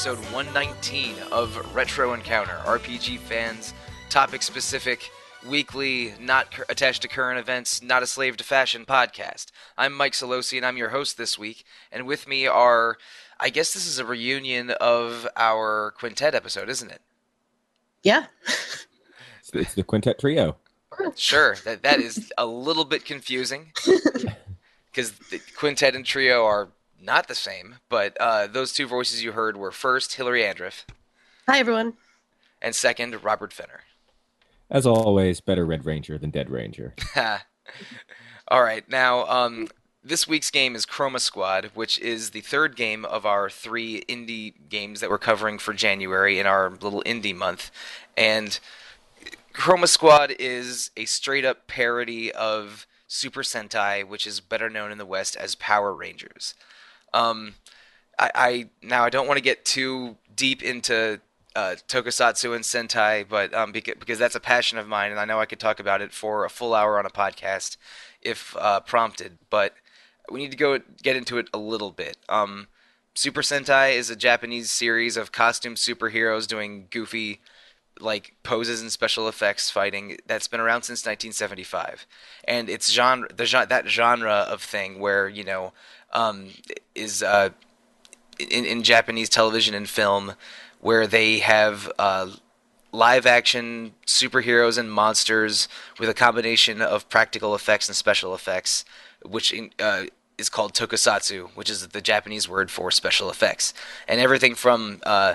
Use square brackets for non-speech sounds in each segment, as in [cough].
episode 119 of Retro Encounter, RPG fans, topic specific, weekly, not cur- attached to current events, not a slave to fashion podcast. I'm Mike Solosi and I'm your host this week, and with me are, I guess this is a reunion of our quintet episode, isn't it? Yeah. It's, it's the quintet trio. Sure, that, that is a little bit confusing [laughs] because the quintet and trio are not the same, but uh, those two voices you heard were first Hillary Andriff Hi, everyone. and second Robert Fenner. As always, better Red Ranger than Dead Ranger. [laughs] [laughs] All right, now um, this week's game is Chroma Squad, which is the third game of our three indie games that we're covering for January in our little indie month, and Chroma Squad is a straight up parody of Super Sentai, which is better known in the West as Power Rangers. Um, I, I now I don't want to get too deep into uh, Tokusatsu and Sentai, but um, because, because that's a passion of mine, and I know I could talk about it for a full hour on a podcast if uh, prompted. But we need to go get into it a little bit. Um, Super Sentai is a Japanese series of costume superheroes doing goofy like poses and special effects fighting that's been around since 1975 and it's genre the that genre of thing where you know um, is uh, in, in Japanese television and film where they have uh, live action superheroes and monsters with a combination of practical effects and special effects, which uh, is called tokusatsu, which is the Japanese word for special effects. And everything from uh,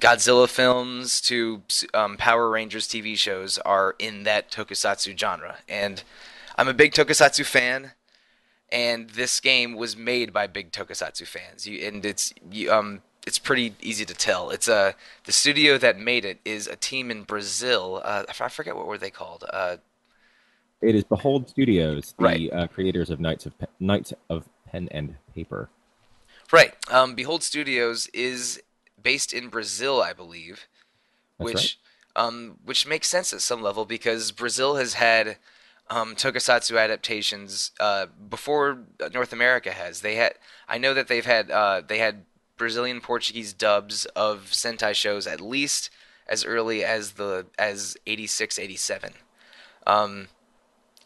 Godzilla films to um, Power Rangers TV shows are in that tokusatsu genre. And I'm a big tokusatsu fan and this game was made by big tokusatsu fans. You, and it's you, um it's pretty easy to tell. It's a uh, the studio that made it is a team in Brazil. Uh, I forget what were they called. Uh, it is Behold Studios, the right. uh, creators of Knights of Pe- Knights of Pen and Paper. Right. Um, Behold Studios is based in Brazil, I believe, That's which um, which makes sense at some level because Brazil has had um, tokusatsu adaptations uh, before North America has. They had I know that they've had uh, they had Brazilian Portuguese dubs of Sentai shows at least as early as the as 86 87. Um,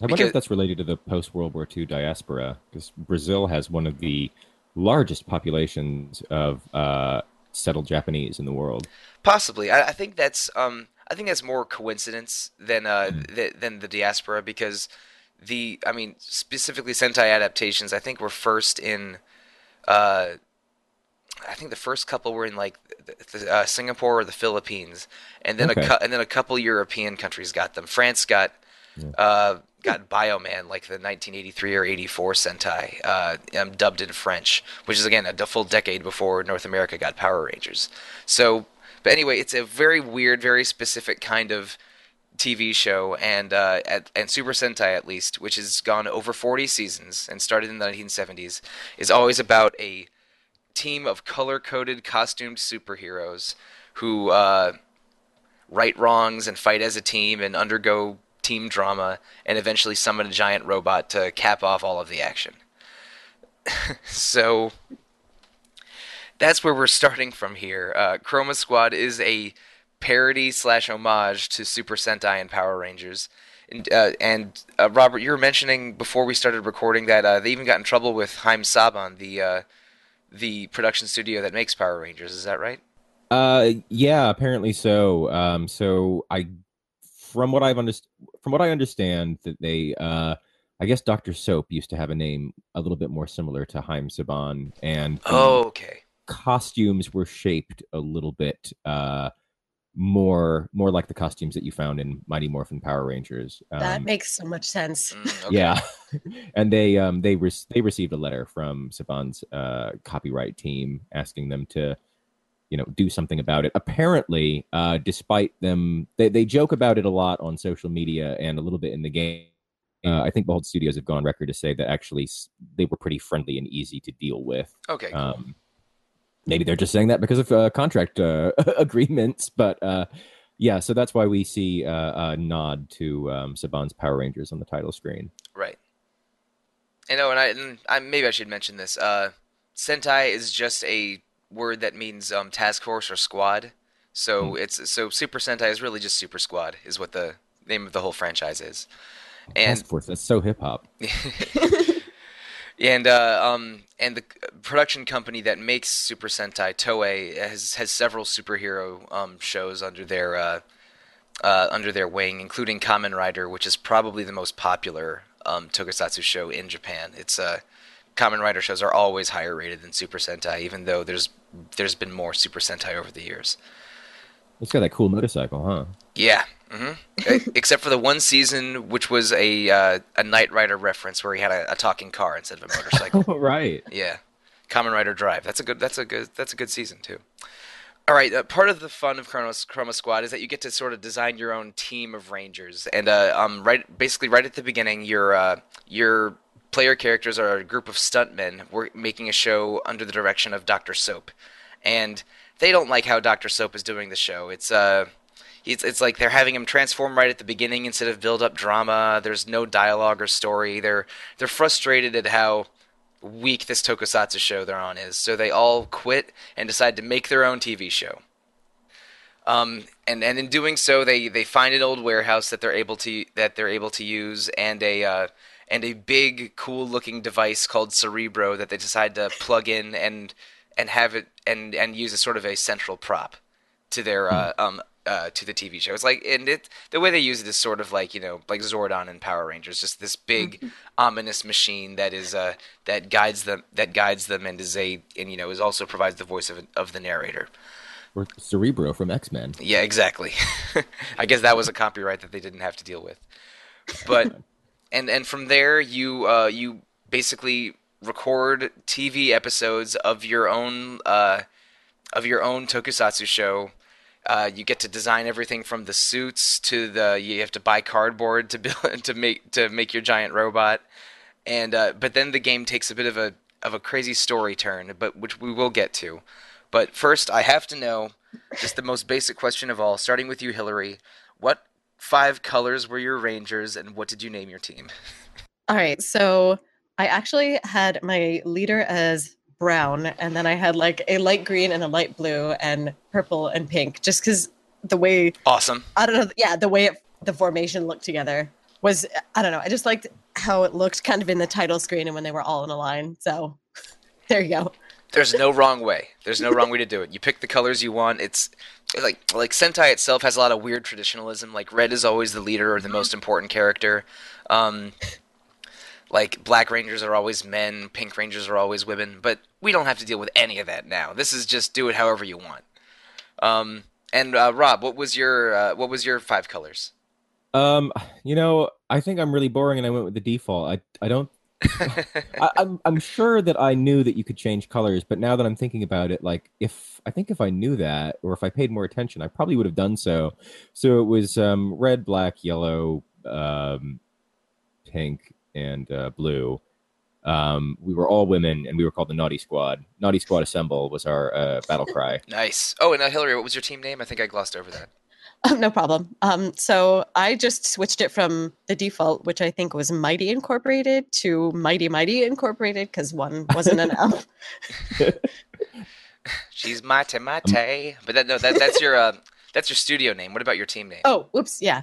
I wonder if that's related to the post World War II diaspora because Brazil has one of the largest populations of uh, settled Japanese in the world. Possibly, I, I think that's um, I think that's more coincidence than uh, Mm. th- than the diaspora because the I mean specifically Sentai adaptations I think were first in uh, I think the first couple were in like the, the, uh, Singapore or the Philippines and then Okay. a cou- and then a couple European countries got them. France got uh, got Bioman like the 1983 or 84 Sentai uh, um, dubbed in French, which is again a full decade before North America got Power Rangers. So, but anyway, it's a very weird, very specific kind of TV show, and uh, at, and Super Sentai at least, which has gone over 40 seasons and started in the 1970s, is always about a team of color-coded, costumed superheroes who uh, right wrongs and fight as a team and undergo team drama, and eventually summon a giant robot to cap off all of the action. [laughs] so that's where we're starting from here. Uh, Chroma Squad is a parody slash homage to Super Sentai and Power Rangers. And, uh, and uh, Robert, you were mentioning before we started recording that uh, they even got in trouble with Haim Saban, the uh, the production studio that makes Power Rangers. Is that right? Uh, yeah, apparently so. Um, so I, from what I've underst- from what I understand, that they, uh, I guess Doctor Soap used to have a name a little bit more similar to Haim Saban, and Oh, okay. Costumes were shaped a little bit, uh, more more like the costumes that you found in Mighty Morphin Power Rangers. that Um, makes so much sense. Mm, [laughs] okay. yeah, [laughs] and they um they re- they received a letter from Saban's uh copyright team asking them to you know do something about it. Apparently, uh, despite them, they they joke about it a lot on social media and a little bit in the game. Uh, I think Behold Studios have gone on record to say that actually they were pretty friendly and easy to deal with. Okay. cool. Um, maybe they're just saying that because of uh, contract uh, [laughs] agreements, but uh, yeah, so that's why we see uh, a nod to um, Saban's Power Rangers on the title screen. Right. And oh, and I, and I maybe I should mention this. Uh, Sentai is just a word that means um, task force or squad. So Hmm. it's so Super Sentai is really just Super Squad is what the name of the whole franchise is. And Task Force. That's so hip hop. [laughs] [laughs] and uh, um and the production company that makes Super Sentai Toei has has several superhero um shows under their uh, uh under their wing, including Kamen Rider, which is probably the most popular um tokusatsu show in Japan. It's uh Kamen Rider shows are always higher rated than Super Sentai, even though there's there's been more Super Sentai over the years. It's got that cool motorcycle, huh? Yeah. Hmm [laughs] Except for the one season, which was a uh, a Knight Rider reference, where he had a, a talking car instead of a motorcycle. Oh, [laughs] right. Yeah, Kamen Rider Drive. That's a good. That's a good. That's a good season too. All right. Uh, part of the fun of Chronos Chroma Squad is that you get to sort of design your own team of Rangers, and uh, um, right, basically, right at the beginning, your uh, your player characters are a group of stuntmen. We're making a show under the direction of Doctor Soap, and they don't like how Doctor Soap is doing the show. It's uh. It's, it's like they're having him transform right at the beginning instead of build up drama. There's no dialogue or story. They're they're frustrated at how weak this tokusatsu show they're on is. So they all quit and decide to make their own TV show. Um, and and in doing so, they, they find an old warehouse that they're able to that they're able to use and a uh, and a big cool looking device called Cerebro that they decide to plug in and and have it and and use as sort of a central prop to their uh, um uh, to the TV show. It's like and it the way they use it is sort of like you know like Zordon and Power Rangers, just this big ominous machine that is uh that guides them that guides them and is a and you know is also provides the voice of of the narrator. Or Cerebro from X Men. Yeah, exactly. [laughs] I guess that was a copyright that they didn't have to deal with. But [laughs] and and from there you uh, you basically record TV episodes of your own uh, of your own tokusatsu show. Uh, you get to design everything from the suits to the you have to buy cardboard to build [laughs] to make to make your giant robot, and uh, but then the game takes a bit of a of a crazy story turn, but which we will get to. But first, I have to know just the most basic question of all, starting with you, Hillary. What five colors were your Rangers, and what did you name your team? [laughs] All right. So I actually had my leader as brown, and then I had like a light green and a light blue and purple and pink, just because the way Awesome. I don't know, yeah, the way it, the formation looked together was I don't know. I just liked how it looked kind of in the title screen and when they were all in a line. So [laughs] there you go. There's no wrong way. There's no wrong way to do it. You pick the colors you want. It's like like Sentai itself has a lot of weird traditionalism. Like red is always the leader or the most important character. Um, like black rangers are always men, pink rangers are always women. But we don't have to deal with any of that now. This is just do it however you want. Um, and uh, Rob, what was your uh, what was your five colors? Um, you know, I think I'm really boring, and I went with the default. I I don't. [laughs] I, I'm I'm sure that I knew that you could change colors, but now that I'm thinking about it, like if I think if I knew that, or if I paid more attention, I probably would have done so. So it was um, red, black, yellow, um, pink, and uh, blue. Um, we were all women, and we were called the Naughty Squad. Naughty Squad Assemble was our uh, battle [laughs] cry. nice. Oh, and uh, Hillary, what was your team name? I think I glossed over that. Oh, [laughs] no problem. Um, so I just switched it from the default, which I think was Mighty Incorporated, to Mighty Mighty Incorporated because one wasn't enough. [laughs] She's mate mate. But that no, that that's your uh, that's your studio name. What about your team name? Oh, whoops, yeah.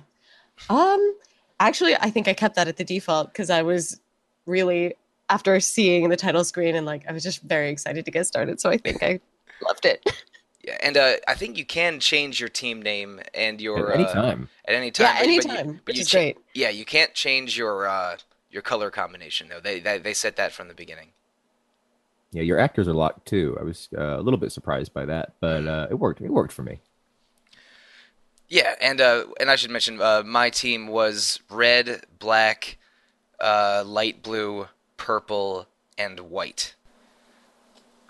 Um, actually, I think I kept that at the default because I was really after seeing the title screen and like I was just very excited to get started. So I think I [laughs] loved it. [laughs] Yeah, and uh, I think you can change your team name and your At any uh, time. at any time. yeah, but- but you- anytime, but which you is cha- great. Yeah, you can't change your uh, your color combination though. They, they they set that from the beginning. Yeah, your actors are locked too. I was uh, a little bit surprised by that, but uh, it worked. It worked for me. Yeah, and uh, and I should mention uh, my team was red, black, uh, light blue, purple, and white,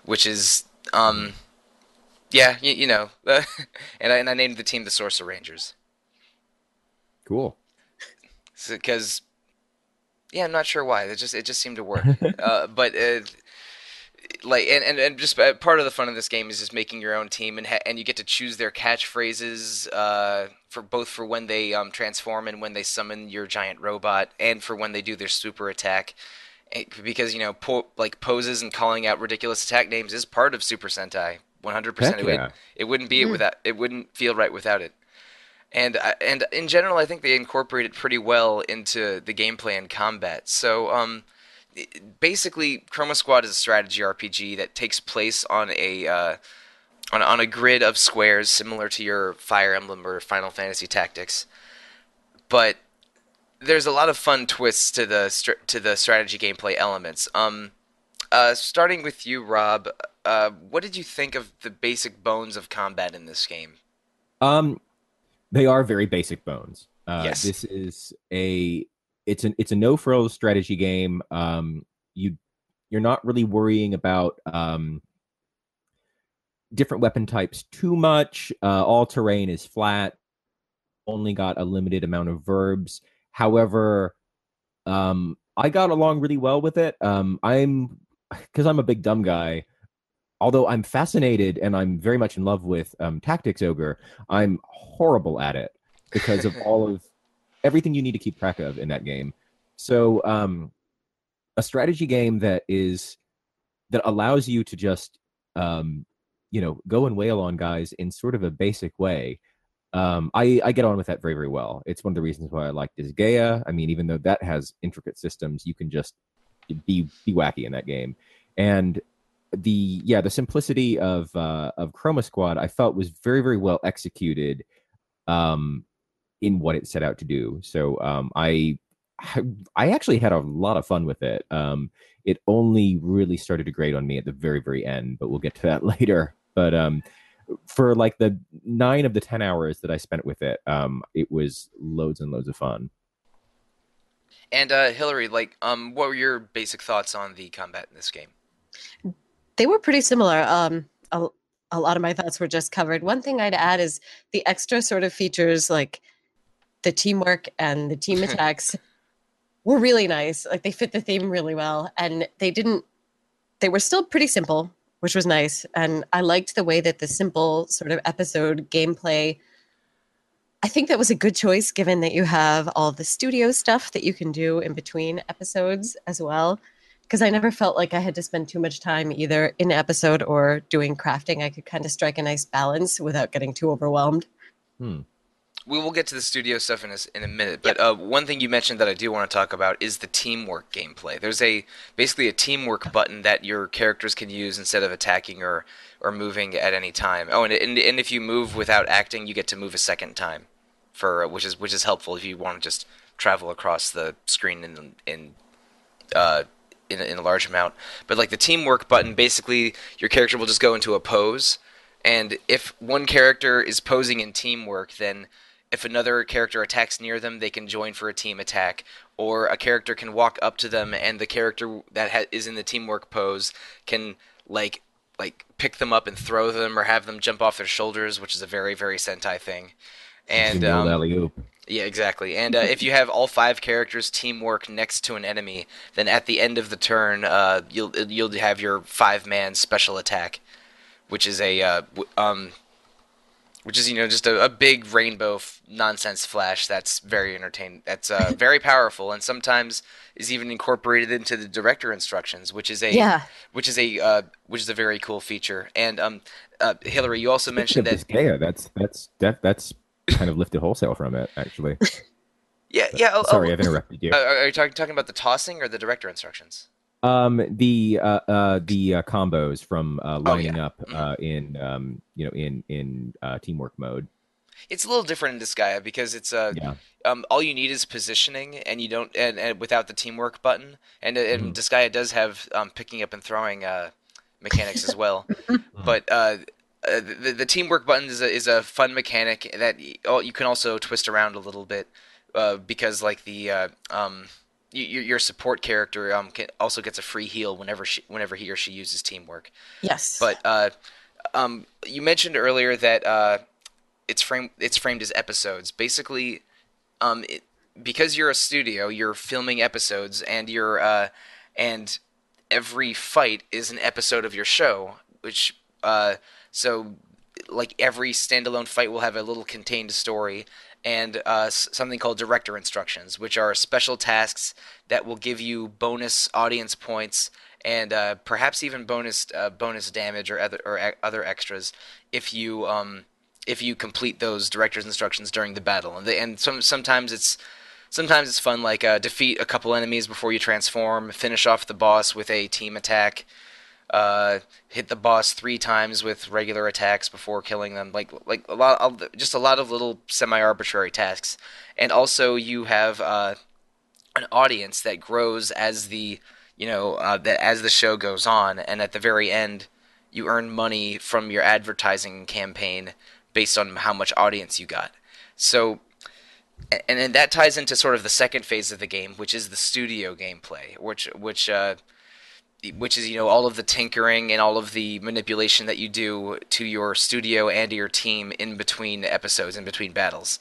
which is um, yeah, you, you know, [laughs] and I and I named the team the Sorcerer Rangers Cool. because yeah, I'm not sure why. It just it just seemed to work. [laughs] uh, but uh, like and, and, and just uh, part of the fun of this game is just making your own team and ha- and you get to choose their catchphrases uh, for both for when they um, transform and when they summon your giant robot and for when they do their super attack. Eh, Because you know, po- like poses and calling out ridiculous attack names is part of Super Sentai. 100%. Heck It, yeah. would, it wouldn't be it Mm. without it wouldn't feel right without it. And and in general, I think they incorporate it pretty well into the gameplay and combat. So um, it- basically, Chroma Squad is a strategy RPG that takes place on a uh, on on a grid of squares similar to your Fire Emblem or Final Fantasy Tactics, but there's a lot of fun twists to the to the strategy gameplay elements. Um, uh, starting with you, Rob, uh, what did you think of the basic bones of combat in this game? Um, they are very basic bones. Uh, Yes. This is a it's an it's a no frills strategy game. Um, you you're not really worrying about um different weapon types too much. Uh, all terrain is flat. Only got a limited amount of verbs. However, um, I got along really well with it. Um, I'm because I'm a big dumb guy. Although I'm fascinated and I'm very much in love with um, Tactics Ogre, I'm horrible at it because of all of [laughs] everything you need to keep track of in that game. So, um, a strategy game that is that allows you to just um, you know go and wail on guys in sort of a basic way. Um, I, I get on with that very very well. It's one of the reasons why I like Disgaea. I mean, even though that has intricate systems, you can just be be wacky in that game. And the yeah the simplicity of uh, of Chroma Squad I felt was very very well executed um, in what it set out to do. So um, I I actually had a lot of fun with it. Um, it only really started to grate on me at the very very end, but we'll get to that [laughs] later. But um, for like the nine of the ten hours that I spent with it, um, it was loads and loads of fun. And uh, Hillary, like, um, what were your basic thoughts on the combat in this game? They were pretty similar. Um, a, a lot of my thoughts were just covered. One thing I'd add is the extra sort of features like the teamwork and the team [laughs] attacks were really nice. Like they fit the theme really well, and they didn't. They were still pretty simple, which was nice. And I liked the way that the simple sort of episode gameplay. I think that was a good choice, given that you have all the studio stuff that you can do in between episodes as well because I never felt like I had to spend too much time either in episode or doing crafting. I could kind of strike a nice balance without getting too overwhelmed. Hmm. We will get to the studio stuff in a, in a minute, but uh, one thing you mentioned that I do want to talk about is the teamwork gameplay. There's a basically a teamwork button that your characters can use instead of attacking or, or moving at any time. Oh, and, and and if you move without acting, you get to move a second time, for which is which is helpful if you want to just travel across the screen in in uh, in, in a large amount. But like the teamwork button, basically your character will just go into a pose, and if one character is posing in teamwork, then if another character attacks near them, they can join for a team attack, or a character can walk up to them, and the character that ha- is in the teamwork pose can like like pick them up and throw them, or have them jump off their shoulders, which is a very very Sentai thing. And um, yeah, exactly. And uh, if you have all five characters teamwork next to an enemy, then at the end of the turn, uh, you'll you'll have your five man special attack, which is a uh, w- um, which is you know just a, a big rainbow f- nonsense flash that's very entertaining. That's uh, [laughs] very powerful and sometimes is even incorporated into the director instructions, which is a Yeah. which is a uh, which is a very cool feature. And um, uh, Hillary, you also mentioned that of Disgaea, that's that's that, that's kind of lifted wholesale from it actually. [laughs] yeah yeah. Oh, Sorry, oh, I've interrupted you. uh, are you talking talking about the tossing or the director instructions? Um, the uh, uh, the uh, combos from uh, Oh, lining yeah. up uh, in um, you know in in uh, teamwork mode. It's a little different in Disgaea because it's uh, Yeah, um, all you need is positioning, and you don't, and, and without the teamwork button, and, and Mhm. Disgaea does have um, picking up and throwing uh, mechanics as well. [laughs] but uh, uh, the, the teamwork button is a, is a fun mechanic that y- oh, you can also twist around a little bit uh, because like the uh, um, your your support character um, also gets a free heal whenever she, whenever he or she uses teamwork. Yes. But uh, um, you mentioned earlier that uh, it's framed it's framed as episodes. Basically, um, it, because you're a studio, you're filming episodes, and you're uh, and every fight is an episode of your show. Which uh, so like every standalone fight will have a little contained story and uh, something called director instructions, which are special tasks that will give you bonus audience points and uh, perhaps even bonus uh, bonus damage or other or other extras if you um, if you complete those director's instructions during the battle. And, they, and some sometimes it's sometimes it's fun, like uh, defeat a couple enemies before you transform, finish off the boss with a team attack, uh, hit the boss three times with regular attacks before killing them. Like like a lot, of, just a lot of little semi-arbitrary tasks. And also you have uh, an audience that grows as the you know uh, that as the show goes on, and at the very end, you earn money from your advertising campaign based on how much audience you got. So and, and that ties into sort of the second phase of the game, which is the studio gameplay, which which uh, which is you know all of the tinkering and all of the manipulation that you do to your studio and to your team in between episodes, in between battles.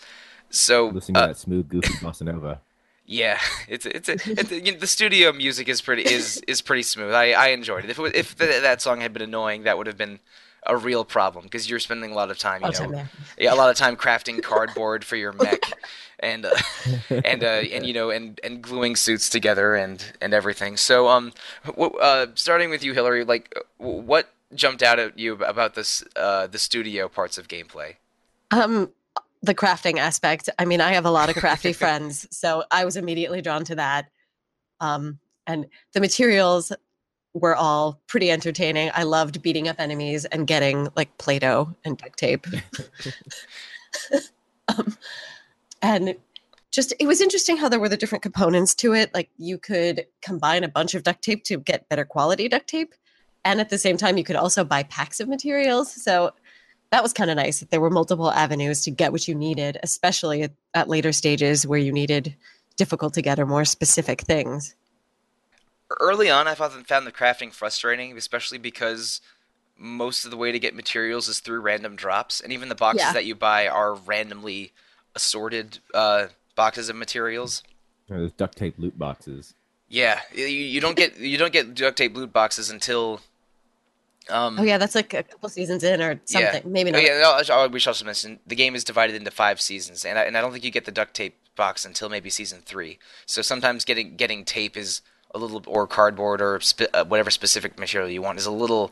So listening uh, to that smooth, goofy [laughs] bossa nova. Yeah, [laughs] it's it's, a, it's a, you know, the studio music is pretty is is pretty smooth. I, I enjoyed it. If it was, if the, that song had been annoying, that would have been a real problem because you're spending a lot of time, you know, time yeah, a lot of time crafting cardboard for your mech, [laughs] and uh, and uh, and you know, and and gluing suits together and and everything. So, um, uh, starting with you, Hillary, like, what jumped out at you about this uh, the studio parts of gameplay? Um, the crafting aspect. I mean, I have a lot of crafty [laughs] friends, so I was immediately drawn to that. Um, and the materials were all pretty entertaining. I loved beating up enemies and getting like Play Doh and duct tape. [laughs] [laughs] um, and just it was interesting how there were the different components to it. Like you could combine a bunch of duct tape to get better quality duct tape. And at the same time, you could also buy packs of materials. So that was kind of nice that there were multiple avenues to get what you needed, especially at, at later stages where you needed difficult to get or more specific things early on, I found the crafting frustrating, especially because most of the way to get materials is through random drops, and even the boxes yeah. that you buy are randomly assorted uh, boxes of materials. Yeah, those duct tape loot boxes. Yeah, you, you don't get you don't get duct tape loot boxes until. Um, oh yeah, that's like a couple seasons in or something. Yeah. Maybe not. Oh, yeah, no, we should also mention the game is divided into five seasons, and I, and I don't think you get the duct tape box until maybe season three. So sometimes getting getting tape is a little or cardboard or spe- uh, whatever specific material you want is a little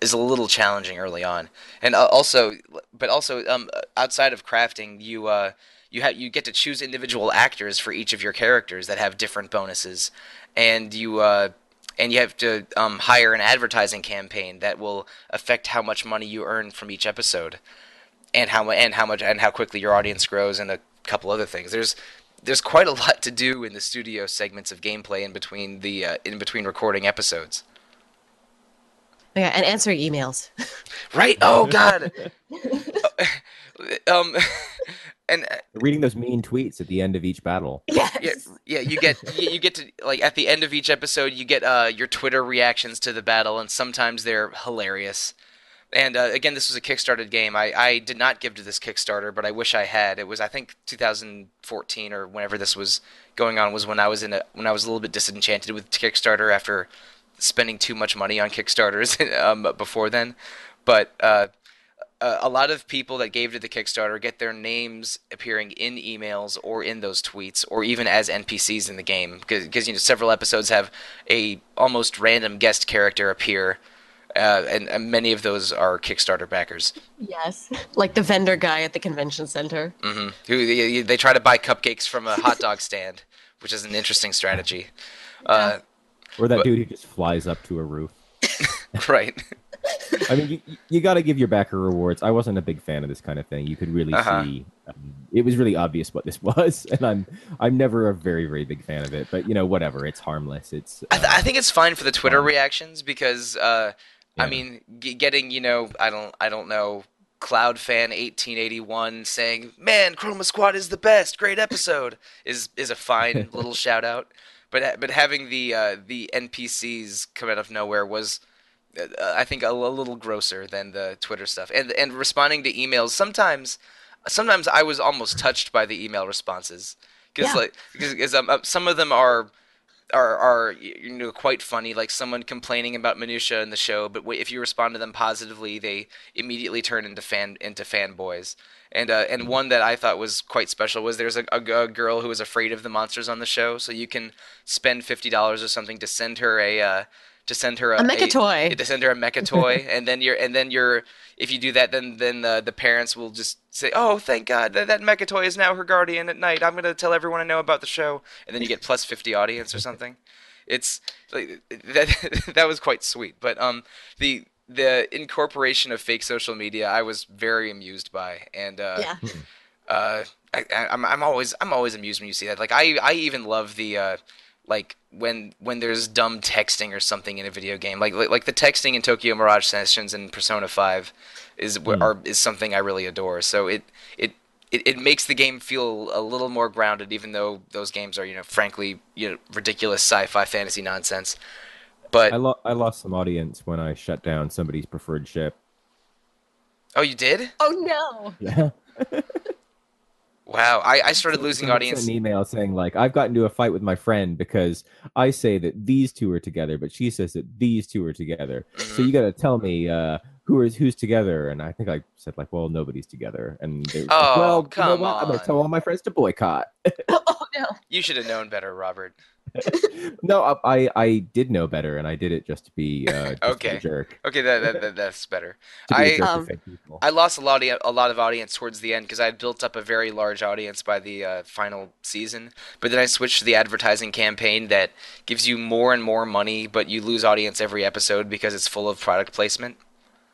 is a little challenging early on, and uh, also, but also um, outside of crafting, you uh, you have you get to choose individual actors for each of your characters that have different bonuses, and you uh, and you have to um, hire an advertising campaign that will affect how much money you earn from each episode, and how and how much and how quickly your audience grows, and a couple other things. There's there's quite a lot to do in the studio segments of gameplay in between the uh, in between recording episodes. Yeah, and answer emails. [laughs] right? Oh God. [laughs] um, [laughs] and uh, reading those mean tweets at the end of each battle. Yes. Yeah, yeah. You get you get to like at the end of each episode, you get uh, your Twitter reactions to the battle, and sometimes they're hilarious. And uh, again, this was a Kickstarted game. I, I did not give to this Kickstarter, but I wish I had. It was I think 2014 or whenever this was going on was when I was in a, when I was a little bit disenchanted with Kickstarter after spending too much money on Kickstarters [laughs] um, before then. But uh, a lot of people that gave to the Kickstarter get their names appearing in emails or in those tweets or even as NPCs in the game because you know several episodes have a almost random guest character appear uh, and, and, many of those are Kickstarter backers. Yes, like the vendor guy at the convention center. Mm-hmm. Who they, they, try to buy cupcakes from a hot dog stand, which is an interesting strategy. Uh, or that but, dude who just flies up to a roof. [laughs] right. I mean, you, you got to give your backer rewards. I wasn't a big fan of this kind of thing. You could really uh-huh. see um, it was really obvious what this [laughs] was, and I'm I'm never a very very big fan of it. But you know, whatever. It's harmless. It's. Uh, I, th- I, think it's fine for the Twitter fun. reactions because uh, yeah. I mean, g- getting you know, I don't, I don't know, Cloud Fan 1881 saying, "Man, Chroma Squad is the best, great episode," [laughs] is is a fine [laughs] little shout out. But but having the uh, the NPCs come out of nowhere was, uh, I think, a, a little grosser than the Twitter stuff. And and responding to emails sometimes, sometimes I was almost touched by the email responses because yeah. like because um, uh, some of them are are are you know quite funny, like someone complaining about minutia in the show, but if you respond to them positively, they immediately turn into fan into fanboys. And uh, and one that I thought was quite special was there's a, a, a, girl who was afraid of the monsters on the show, so you can spend fifty dollars or something to send her a uh, to send her a, a mecha toy. to send her a mecha toy, [laughs] and then you're and then you're if you do that, then then the, the parents will just say, "Oh, thank God that that mecha toy is now her guardian at night. I'm gonna tell everyone I know about the show," and then you get plus fifty audience or something. [laughs] It's like, that [laughs] that was quite sweet, but um the the incorporation of fake social media I was very amused by, and uh, yeah. uh, I, am I'm, I'm always I'm always amused when you see that. Like I I even love the uh, like when when there's dumb texting or something in a video game, like like, like the texting in Tokyo Mirage Sessions and Persona Five is mm. are, is something I really adore. So it it. It, it makes the game feel a little more grounded, even though those games are, you know, frankly, you know, ridiculous sci-fi fantasy nonsense. But I, lo- I lost some audience when I shut down somebody's preferred ship. Oh, you did? Oh no! [laughs] Yeah. [laughs] wow, I, I started losing audience. An email saying like I've gotten into a fight with my friend because I say that these two are together, but she says that these two are together. Mm-hmm. So you got to tell me uh, who is who's together. And I think I said like, well, nobody's together. And they oh, like, well, come you know on! I'm gonna tell all my friends to boycott. [laughs] oh no! You should have known better, Robert. [laughs] no, I I did know better, and I did it just to be uh, just okay. jerk. Okay, that, that, that that's better. I um, I lost a lot of a lot of audience towards the end because I had built up a very large audience by the uh, final season, but then I switched to the advertising campaign that gives you more and more money, but you lose audience every episode because it's full of product placement.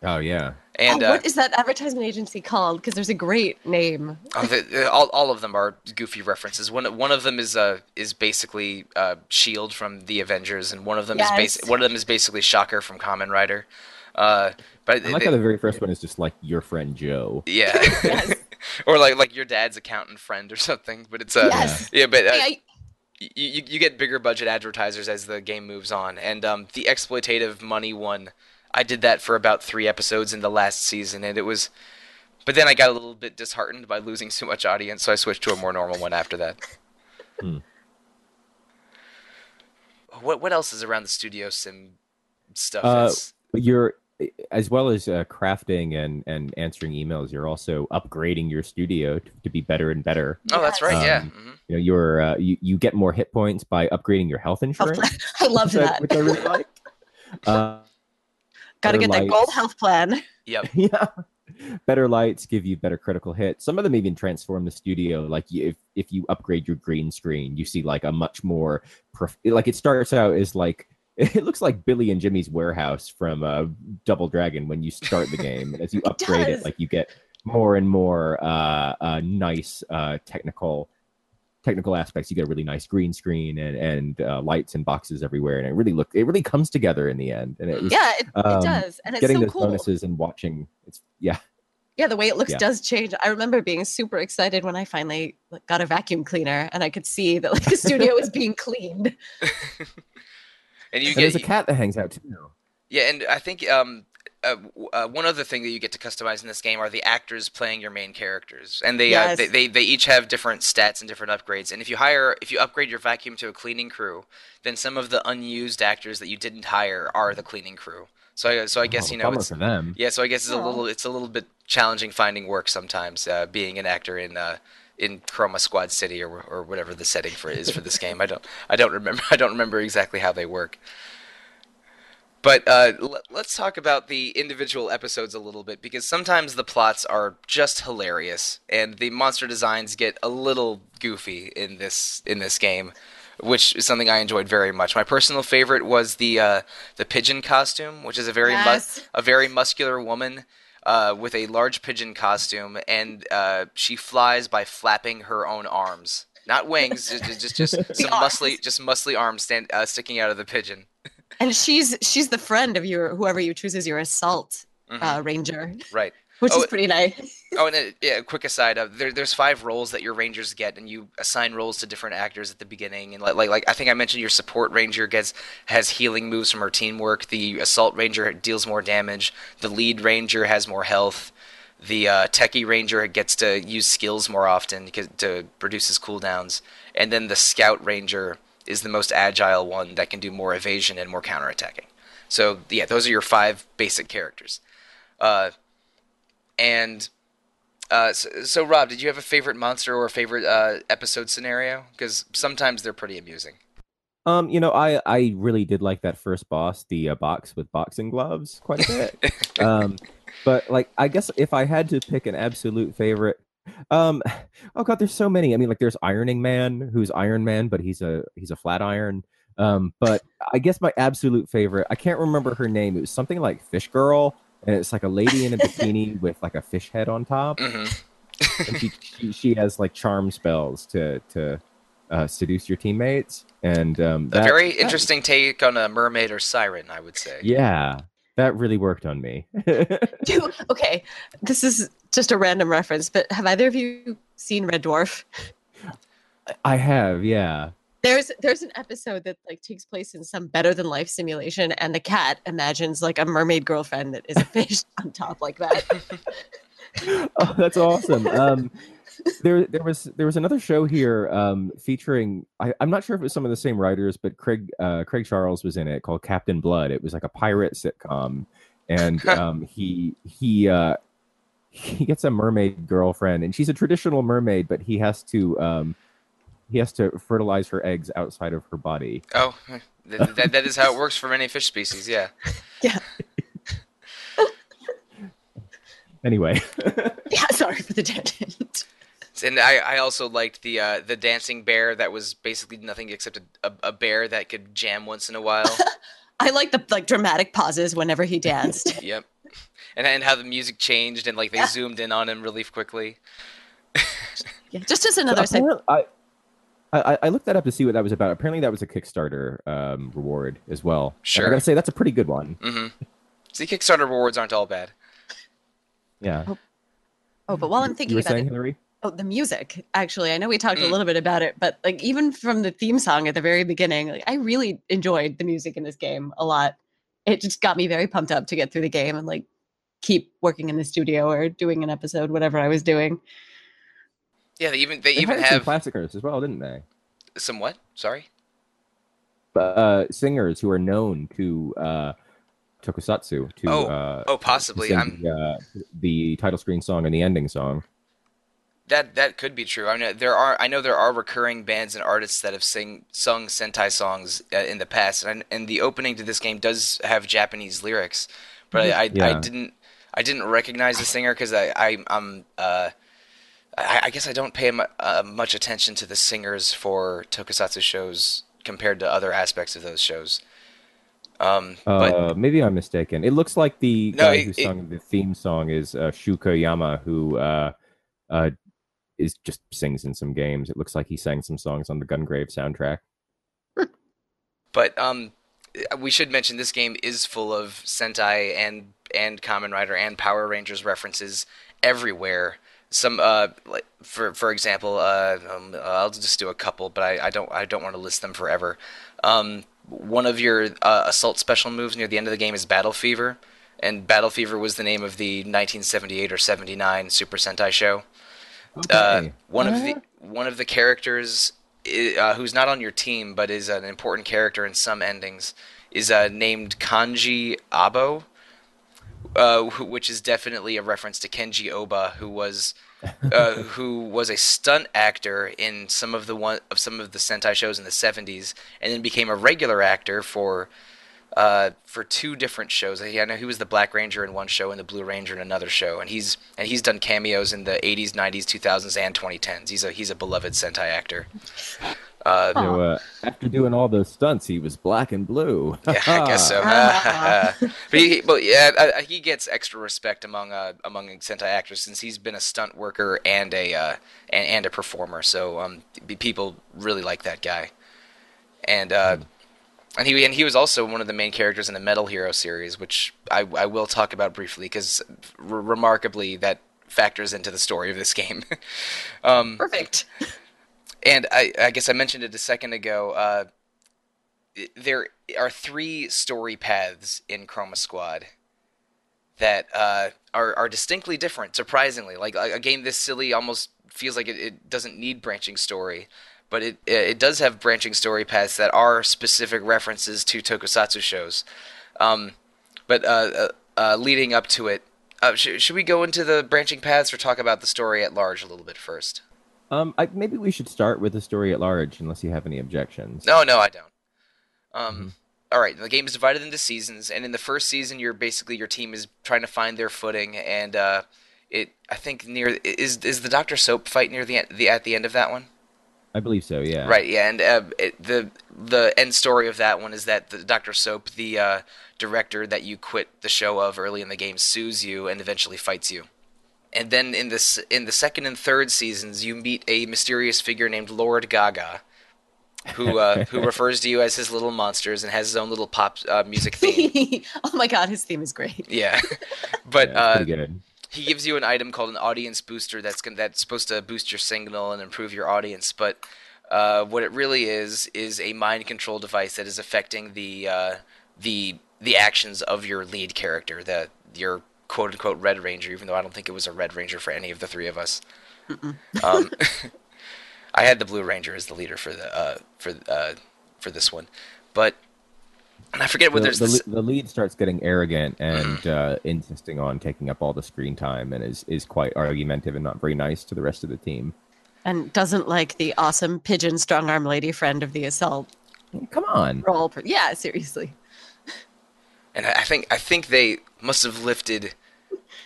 Oh yeah. And oh, uh, what is that advertisement agency called? Because there's a great name. Oh, the, all, all of them are goofy references. One one of them is uh is basically uh, Shield from the Avengers, and one of them yes. is basi- one of them is basically Shocker from Kamen Rider. Uh, but I like it, how the very first one is just like your friend Joe. Yeah. [laughs] or like like your dad's accountant friend or something. But it's uh, yes. yeah, but. Uh, hey, I- you, you get bigger budget advertisers as the game moves on, and um, the exploitative money one I did that for about three episodes in the last season, and it was. But then I got a little bit disheartened by losing so much audience, so I switched to a more normal one after that. Hmm. What what else is around the studio sim stuff? Uh, you're as well as uh, crafting and and answering emails. You're also upgrading your studio to, to be better and better. Oh, that's right. Um, yeah. Mm-hmm. You know, you're uh, you you get more hit points by upgrading your health insurance. [laughs] I love that, which I really like. [laughs] Got to get lights. that gold health plan. [laughs] Yep. [laughs] yeah. Better lights give you better critical hits. Some of them even transform the studio. Like if if you upgrade your green screen, you see like a much more prof- like it starts out as like [laughs] it looks like Billy and Jimmy's warehouse from uh, Double Dragon when you start the game. And as you upgrade it, like you get more and more uh, uh, nice uh, technical technical aspects. You get a really nice green screen and and uh, lights and boxes everywhere, and it really look it really comes together in the end. And it was, yeah, it, um, it does, and it's getting so those cool. bonuses and watching. It's yeah. Yeah, the way it looks Yeah. does change. I remember being super excited when I finally like, got a vacuum cleaner and I could see that like the studio was being [laughs] cleaned. [laughs] and you And get there's a cat that hangs out too. Yeah, and I think um, uh, uh, one other thing that you get to customize in this game are the actors playing your main characters, and they, uh, they, they they each have different stats and different upgrades. And if you hire, if you upgrade your vacuum to a cleaning crew, then some of the unused actors that you didn't hire are the cleaning crew. So I, so I guess Oh, you know it's for them. yeah. So I guess it's a little it's a little bit challenging finding work sometimes uh, being an actor in. Uh, in Chroma Squad City or or whatever the setting for is for this [laughs] game, I don't I don't remember [laughs] I don't remember exactly how they work. But uh, l- let's talk about the individual episodes a little bit because sometimes the plots are just hilarious and the monster designs get a little goofy in this in this game, which is something I enjoyed very much. My personal favorite was the uh, the pigeon costume, which is a very mu- a very muscular woman uh, with a large pigeon costume, and uh, she flies by flapping her own arms, not wings, just just, just [laughs] some arms. muscly just muscly arms stand, uh, sticking out of the pigeon. And she's she's the friend of your whoever you choose as your assault Mhm. uh, ranger, Right. which Oh, is pretty nice. [laughs] Oh, and uh, yeah, quick aside: uh, there, there's five roles that your rangers get, and you assign roles to different actors at the beginning. And like, like, like I think I mentioned, your support ranger gets has healing moves from her teamwork. The assault ranger deals more damage. The lead ranger has more health. The uh, techie ranger gets to use skills more often because, to produce his cooldowns. And then the scout ranger is the most agile one that can do more evasion and more counterattacking. So yeah, those are your five basic characters. Uh, and uh, so, so, Rob, did you have a favorite monster or a favorite uh, episode scenario? Because sometimes they're pretty amusing. Um, you know, I I really did like that first boss, the uh, box with boxing gloves, quite a bit. [laughs] um, but like, I guess if I had to pick an absolute favorite, um, [sighs] oh god, there's so many. I mean, like, there's Ironing Man, who's Iron Man, but he's a he's a flat iron. Um, but I guess my absolute favorite, I can't remember her name. It was something like Fish Girl, and it's like a lady in a bikini with like a fish head on top. Mm-hmm. and she, [laughs] she she has like charm spells to to uh, seduce your teammates, and um, a very that, interesting take on a mermaid or siren, I would say. Yeah, that really worked on me. [laughs] [laughs] okay, this is just a random reference, but have either of you seen Red Dwarf? I have, yeah. There's there's an episode that like takes place in some better than life simulation, and the cat imagines like a mermaid girlfriend that is a fish [laughs] on top like that. [laughs] oh, that's awesome. Um, there there was there was another show here um, featuring I, am not sure if it was some of the same writers, but Craig uh, Craig Charles was in it called Captain Blood. It was like a pirate sitcom, and [laughs] um, he he uh, he gets a mermaid girlfriend, and she's a traditional mermaid, but he has to um, he has to fertilize her eggs outside of her body. Oh, that, that, that is how it works for many fish species. Yeah. Yeah. [laughs] anyway. [laughs] yeah. Sorry for the tangent. And I, I also liked the uh, the dancing bear that was basically nothing except a, a, a bear that could jam once in a while. [laughs] I like the like dramatic pauses whenever he danced. yep, and and how the music changed and like they yeah. zoomed in on him really quickly. yeah, just as another. So I, I, I looked that up to see what that was about. Apparently, that was a Kickstarter um, reward as well. Sure, and I gotta say that's a pretty good one. Mm-hmm. See, Kickstarter rewards aren't all bad. Yeah. Oh, oh but while I'm thinking you were about saying, it, Hillary? Oh, the music. Actually, I know we talked Mm. a little bit about it, but like even from the theme song at the very beginning, like I really enjoyed the music in this game a lot. It just got me very pumped up to get through the game and like keep working in the studio or doing an episode, whatever I was doing. Yeah, they even they, They even hired some have classicers as well, didn't they? some what? Sorry. uh, singers who are known to uh, tokusatsu to Oh, uh, Oh, possibly. sing I'm the, uh, the title screen song and the ending song. that that could be true. I know there are I know there are recurring bands and artists that have sing sung Sentai songs uh, in the past, and and the opening to this game does have Japanese lyrics, but I I, I Yeah. didn't I didn't recognize the singer because I, I I'm uh. I, I guess I don't pay mu- uh, much attention to the singers for tokusatsu shows compared to other aspects of those shows. Um, but Uh, maybe I'm mistaken. It looks like the No, guy it- who it- the theme song is uh, Shuka Yama, who uh, uh, is just sings in some games. It looks like he sang some songs on the Gungrave soundtrack. [laughs] But um, we should mention this game is full of Sentai and and Kamen Rider and Power Rangers references everywhere. Some uh, like for for example, uh, um, I'll just do a couple, but I, I don't I don't want to list them forever. Um, one of your uh, assault special moves near the end of the game is Battle Fever, and Battle Fever was the name of the 1978 or 79 Super Sentai show. Uh, Okay. one of the one of the characters uh, who's not on your team but is an important character in some endings is uh, named Kanji Abo, uh, which is definitely a reference to Kenji Oba, who was uh, [laughs] who was a stunt actor in some of the one of some of the Sentai shows in the 70s, and then became a regular actor for uh, for two different shows. I I know he was the Black Ranger in one show and the Blue Ranger in another show, and he's and he's done cameos in the 80s, 90s, 2000s, and 2010s. He's a he's a beloved Sentai actor. Uh, So, uh, after doing all those stunts, he was black and blue. [laughs] yeah, I guess so. [laughs] [laughs] But he, but yeah, uh, he gets extra respect among uh, among Sentai actors since he's been a stunt worker and a uh, and, and a performer. So um, people really like that guy, and uh, and he and he was also one of the main characters in the Metal Hero series, which I I will talk about briefly because r- remarkably that factors into the story of this game. um, Perfect. And I, I guess I mentioned it a second ago. Uh, there are three story paths in Chroma Squad that uh, are are distinctly different. Surprisingly, like a, game this silly almost feels like it, it doesn't need branching story. but it it does have branching story paths that are specific references to tokusatsu shows. Um, but uh, uh, uh, leading up to it, uh, sh- should we go into the branching paths or talk about the story at large a little bit first? Um, I, maybe we should start with the story at large, unless you have any objections. No, no, I don't. Um, all right, the game is divided into seasons, and in the first season, you're basically your team is trying to find their footing, and uh, it I think near is is the Doctor Soap fight near the, the at the end of that one. I believe so. Yeah. Right, yeah, and uh, it, the the end story of that one is that the Doctor Soap, the uh, director that you quit the show of early in the game, sues you and eventually fights you. And then in this in the second and third seasons, you meet a mysterious figure named Lord Gaga, who uh, [laughs] who refers to you as his little monsters and has his own little pop uh, music theme. [laughs] oh my god, his theme is great. Yeah, [laughs] but Yeah, uh, he gives you an item called an audience booster that's gon- that's supposed to boost your signal and improve your audience. But uh, what it really is is a mind control device that is affecting the uh, the the actions of your lead character, the your quote unquote Red Ranger. Even though I don't think it was a Red Ranger for any of the three of us. Um, [laughs] [laughs] I had the Blue Ranger as the leader for the uh, for uh, for this one, but and I forget what the, there's the, this. the lead starts getting arrogant and uh, insisting on taking up all the screen time and is, is quite argumentative and not very nice to the rest of the team. And doesn't like the awesome pigeon strong arm lady friend of the assault Come on. role. Yeah, seriously. And I think I think they must have lifted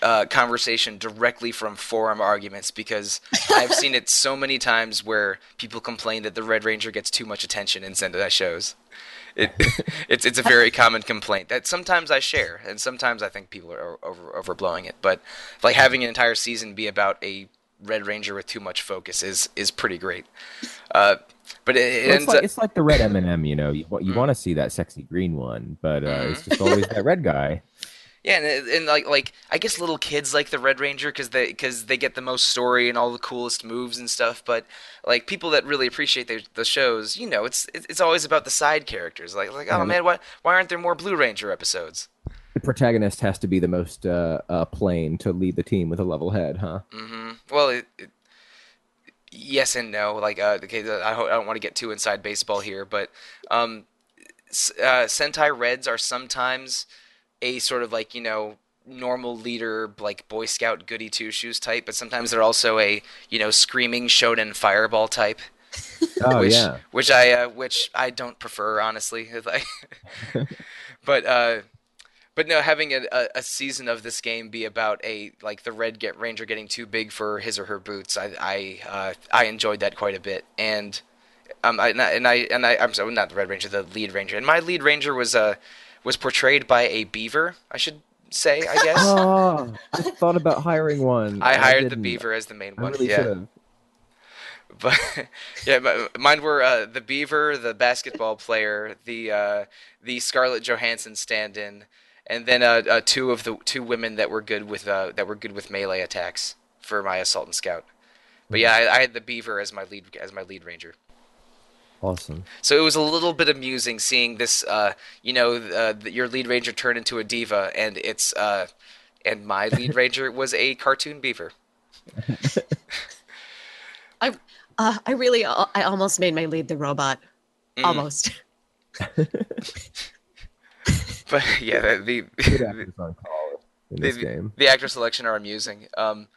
uh, conversation directly from forum arguments because [laughs] I've seen it so many times where people complain that the Red Ranger gets too much attention in Sentai shows. It, [laughs] it's it's a very common complaint that sometimes I share, and sometimes I think people are over overblowing it. But like having an entire season be about a Red Ranger with too much focus is is pretty great. Uh, but it, it Well, it's, like, up, it's like the red M&M, you know. You, you Mm. want to see that sexy green one, but uh, it's just always that red [laughs] guy. Yeah, and, and like like I guess little kids like the Red Ranger because they because they get the most story and all the coolest moves and stuff. But like people that really appreciate the, the shows, you know, it's it's it's always about the side characters. Like like oh man, why why aren't there more Blue Ranger episodes? The protagonist has to be the most uh, uh, plain to lead the team with a level head, huh? Mm-hmm. Well, it, it, yes and no. Like uh, okay, I, ho- I don't want to get too inside baseball here, but um, uh, Sentai Reds are sometimes a sort of like you know normal leader like boy scout goody two shoes type but sometimes they're also a you know screaming shonen fireball type [laughs] Oh which yeah. which i uh, which i don't prefer honestly [laughs] Like- [laughs] but uh but no having a, a, a season of this game be about a like the red get ranger getting too big for his or her boots i i uh, i enjoyed that quite a bit and um I, and I and I and I I'm sorry not the red ranger the lead ranger and my lead ranger was uh was portrayed by a beaver I should say I guess Oh, [laughs] I thought about hiring one. I hired the beaver as the main I one really yeah should have. [laughs] but yeah, but mine were uh, the Beaver, the basketball player, the uh, the Scarlett Johansson stand-in, and then uh, uh, two of the two women that were good with uh, that were good with melee attacks for my assault and scout. But yeah, I, I had the Beaver as my lead as my lead ranger. Awesome. So it was a little bit amusing seeing this, uh, you know, uh, th- your lead ranger turn into a diva, and it's uh, and my lead [laughs] ranger was a cartoon beaver. [laughs] I uh, I really I almost made my lead the robot. Mm. Almost. [laughs] But [laughs] yeah, the, the the, game. the actor selection are amusing. Um,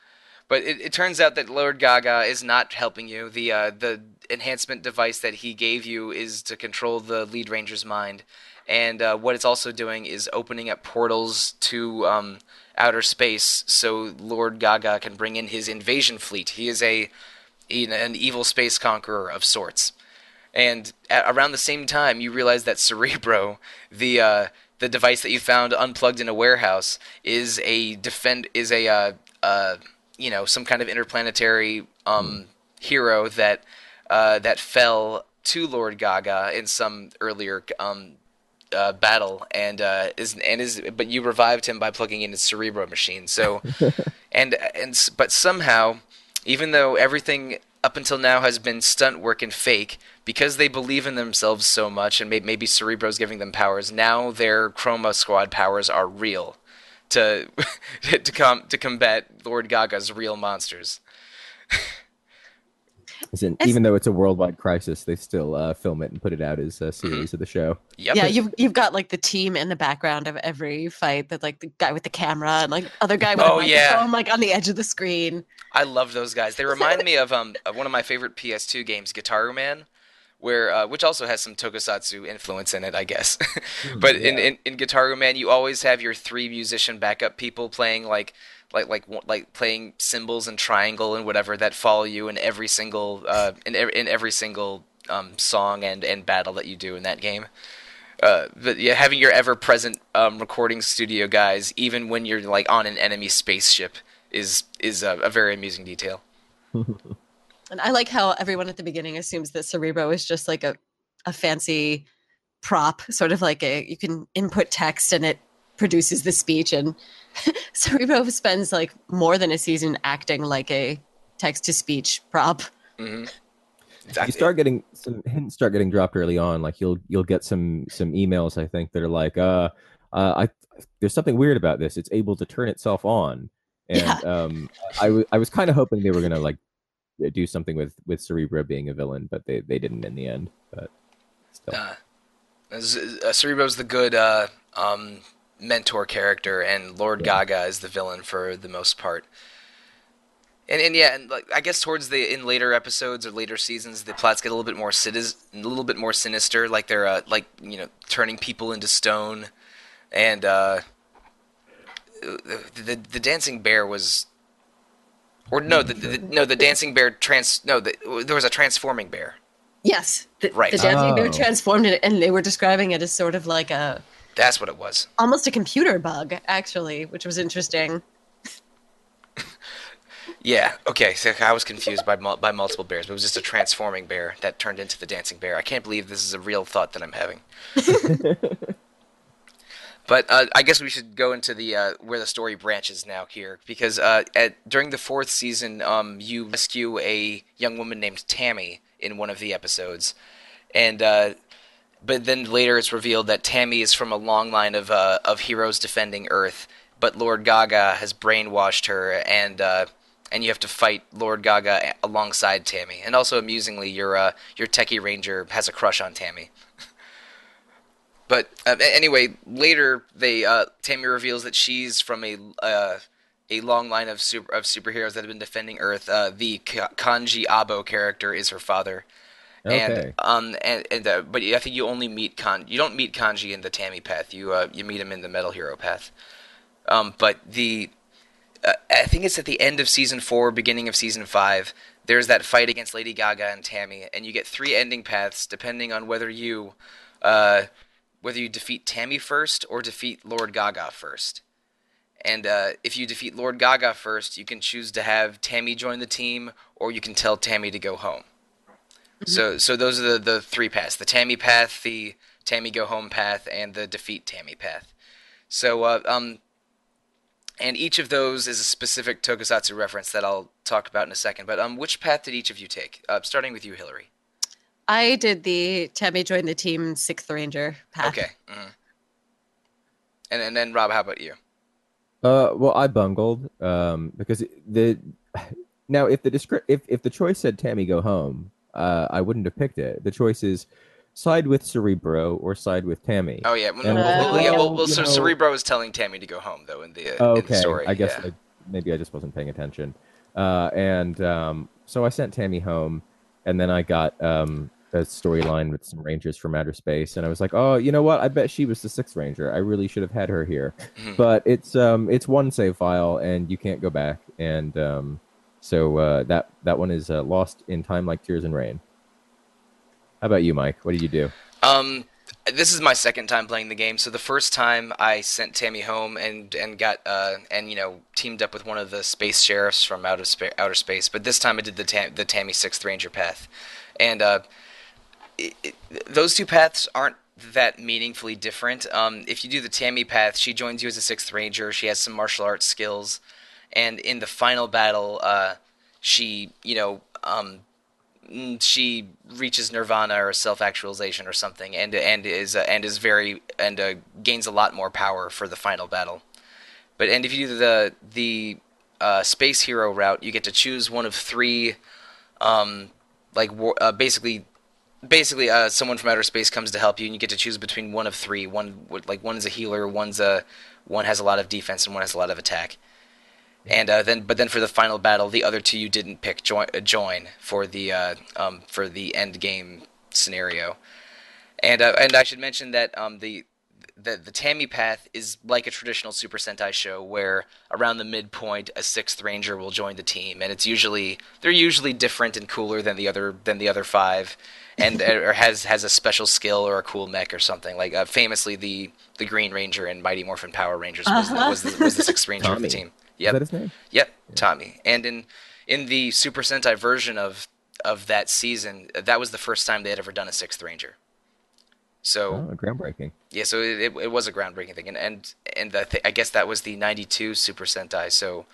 but it, it turns out that Lord Gaga is not helping you. The uh, the enhancement device that he gave you is to control the lead ranger's mind, and uh, what it's also doing is opening up portals to um, outer space, so Lord Gaga can bring in his invasion fleet. He is a an evil space conqueror of sorts. And at, around the same time, you realize that Cerebro, the uh, the device that you found unplugged in a warehouse, is a defend is a uh, uh, you know some kind of interplanetary um, hero that uh, that fell to Lord Gaga in some earlier um, uh, battle, and uh, is and is but you revived him by plugging in his Cerebro machine. So [laughs] and and but somehow even though everything up until now has been stunt work and fake, because they believe in themselves so much, and may- maybe Cerebro's giving them powers, now their Chroma Squad powers are real to [laughs] to com- to combat Lord Gaga's real monsters. [laughs] Isn't, It's- even though it's a worldwide crisis, they still uh, film it and put it out as a series of the show. Yep. Yeah, you've you've got like the team in the background of every fight. That like the guy with the camera and like other guy with Oh, a yeah. like on the edge of the screen. I love those guys. They remind me of um of one of my favorite PS2 games, Gitaroo Man, where uh, which also has some tokusatsu influence in it, I guess. [laughs] but in, in in Gitaroo Man, you always have your three musician backup people playing like like like like playing cymbals and triangle and whatever that follow you in every single uh in every, in every single um song and and battle that you do in that game. Uh, but yeah, having your ever-present um, recording studio guys, even when you're like on an enemy spaceship, is is a, a very amusing detail. [laughs] And I like how everyone at the beginning assumes that Cerebro is just like a a fancy prop, sort of like a you can input text and it produces the speech. And [laughs] Cerebro spends like more than a season acting like a text to speech prop. hmm you start getting some hints start getting dropped early on like you'll you'll get some some emails i think that are like uh uh i there's something weird about this it's able to turn itself on and Yeah. um i w- i was kind of hoping they were gonna like do something with with cerebro being a villain but they they didn't in the end but still Uh, Cerebro's the good uh, um, mentor character, and Lord Yeah. Gaga is the villain for the most part. And, and yeah, and like I guess towards the in later episodes or later seasons, the plots get a little bit more citis- a little bit more sinister. Like they're uh, like you know turning people into stone, and uh, the the dancing bear was, or no, the, the no the dancing bear trans no the, there was a transforming bear. Yes, the, Right. the dancing bear Oh. transformed it, and they were describing it as sort of like a That's what it was. almost a computer bug, actually, which was interesting. [laughs] Yeah. Okay. So I was confused by mul- by multiple bears, but it was just a transforming bear that turned into the dancing bear. I can't believe this is a real thought that I'm having. [laughs] but uh, I guess we should go into the uh, where the story branches now here, because uh, at during the fourth season, um, you rescue a young woman named Tammy in one of the episodes, and uh, but then later it's revealed that Tammy is from a long line of uh, of heroes defending Earth, but Lord Gaga has brainwashed her, and uh, and you have to fight Lord Gaga alongside Tammy. And also, amusingly, your your techie ranger has a crush on Tammy. But uh, anyway, later they uh, Tammy reveals that she's from a uh, a long line of super of superheroes that have been defending Earth. Uh, the Ka- Kanji Abo character is her father. okay And um and, and uh, but I think you only meet Kan you don't meet Kanji in the Tammy path. You uh you meet him in the Metal Hero path. Um but the uh, I think it's at the end of season 4, beginning of season 5. There's that fight against Lady Gaga and Tammy and you get three ending paths depending on whether you uh whether you defeat Tammy first or defeat Lord Gaga first. And uh, if you defeat Lord Gaga first, you can choose to have Tammy join the team, or you can tell Tammy to go home. So, so those are the, the three paths: the Tammy path, the Tammy go home path, and the defeat Tammy path. So, uh, um, and each of those is a specific Tokusatsu reference that I'll talk about in a second. But um, which path did each of you take? Uh, starting with you, Hillary. I did the Tammy joined the team sixth ranger path. Okay. hmm And and then Rob, how about you? Uh, well, I bungled um, because the now if the descri- if if the choice said Tammy go home, uh, I wouldn't have picked it. The choice is side with Cerebro or side with Tammy. Oh yeah, well, well, well, yeah, well, well so know- Cerebro is telling Tammy to go home though in the, uh, Oh, in the okay. story. I guess yeah. I, maybe I just wasn't paying attention. Uh, and um, so I sent Tammy home, and then I got um, a storyline with some rangers from outer space, and I was like, oh, you know what? I bet she was the sixth ranger. I really should have had her here. Mhm. But it's um, it's one save file, and you can't go back, and um, so uh, that that one is uh, lost in time like tears and rain. How about you, Mike? What did you do? Um, this is my second time playing the game. So the first time I sent Tammy home and and got uh and you know teamed up with one of the space sheriffs from out of spa- outer space. But this time I did the Tam- the Tammy Sixth Ranger path, and uh, those two paths aren't that meaningfully different. Um, if you do the Tammy path, she joins you as a Sixth Ranger. She has some martial arts skills, and in the final battle, uh, she you know um she reaches nirvana or self-actualization or something and and is uh, and is very and uh, gains a lot more power for the final battle but and if you do the the uh, space hero route you get to choose one of three um, like war, uh, basically basically uh, someone from outer space comes to help you and you get to choose between one of three. One like one is a healer one's a one has a lot of defense and one has a lot of attack. And uh, then but then for the final battle the other two you didn't pick join, uh, join for the uh, um, for the end game scenario. And uh, and I should mention that um, the the the Tammy path is like a traditional Super Sentai show where around the midpoint a sixth ranger will join the team. And it's usually they're usually different and cooler than the other than the other five and or has has a special skill or a cool mech or something like uh, famously the the Green Ranger in Mighty Morphin Power Rangers was, Uh-huh. the, was, the, was the sixth ranger of the team. Is Yep. that his name? Yep, Tommy. And in in the Super Sentai version of of that season, that was the first time they had ever done a sixth ranger. So Oh, groundbreaking. yeah, so it, it, it was a groundbreaking thing, and and and th- I guess that was the '92 Super Sentai. So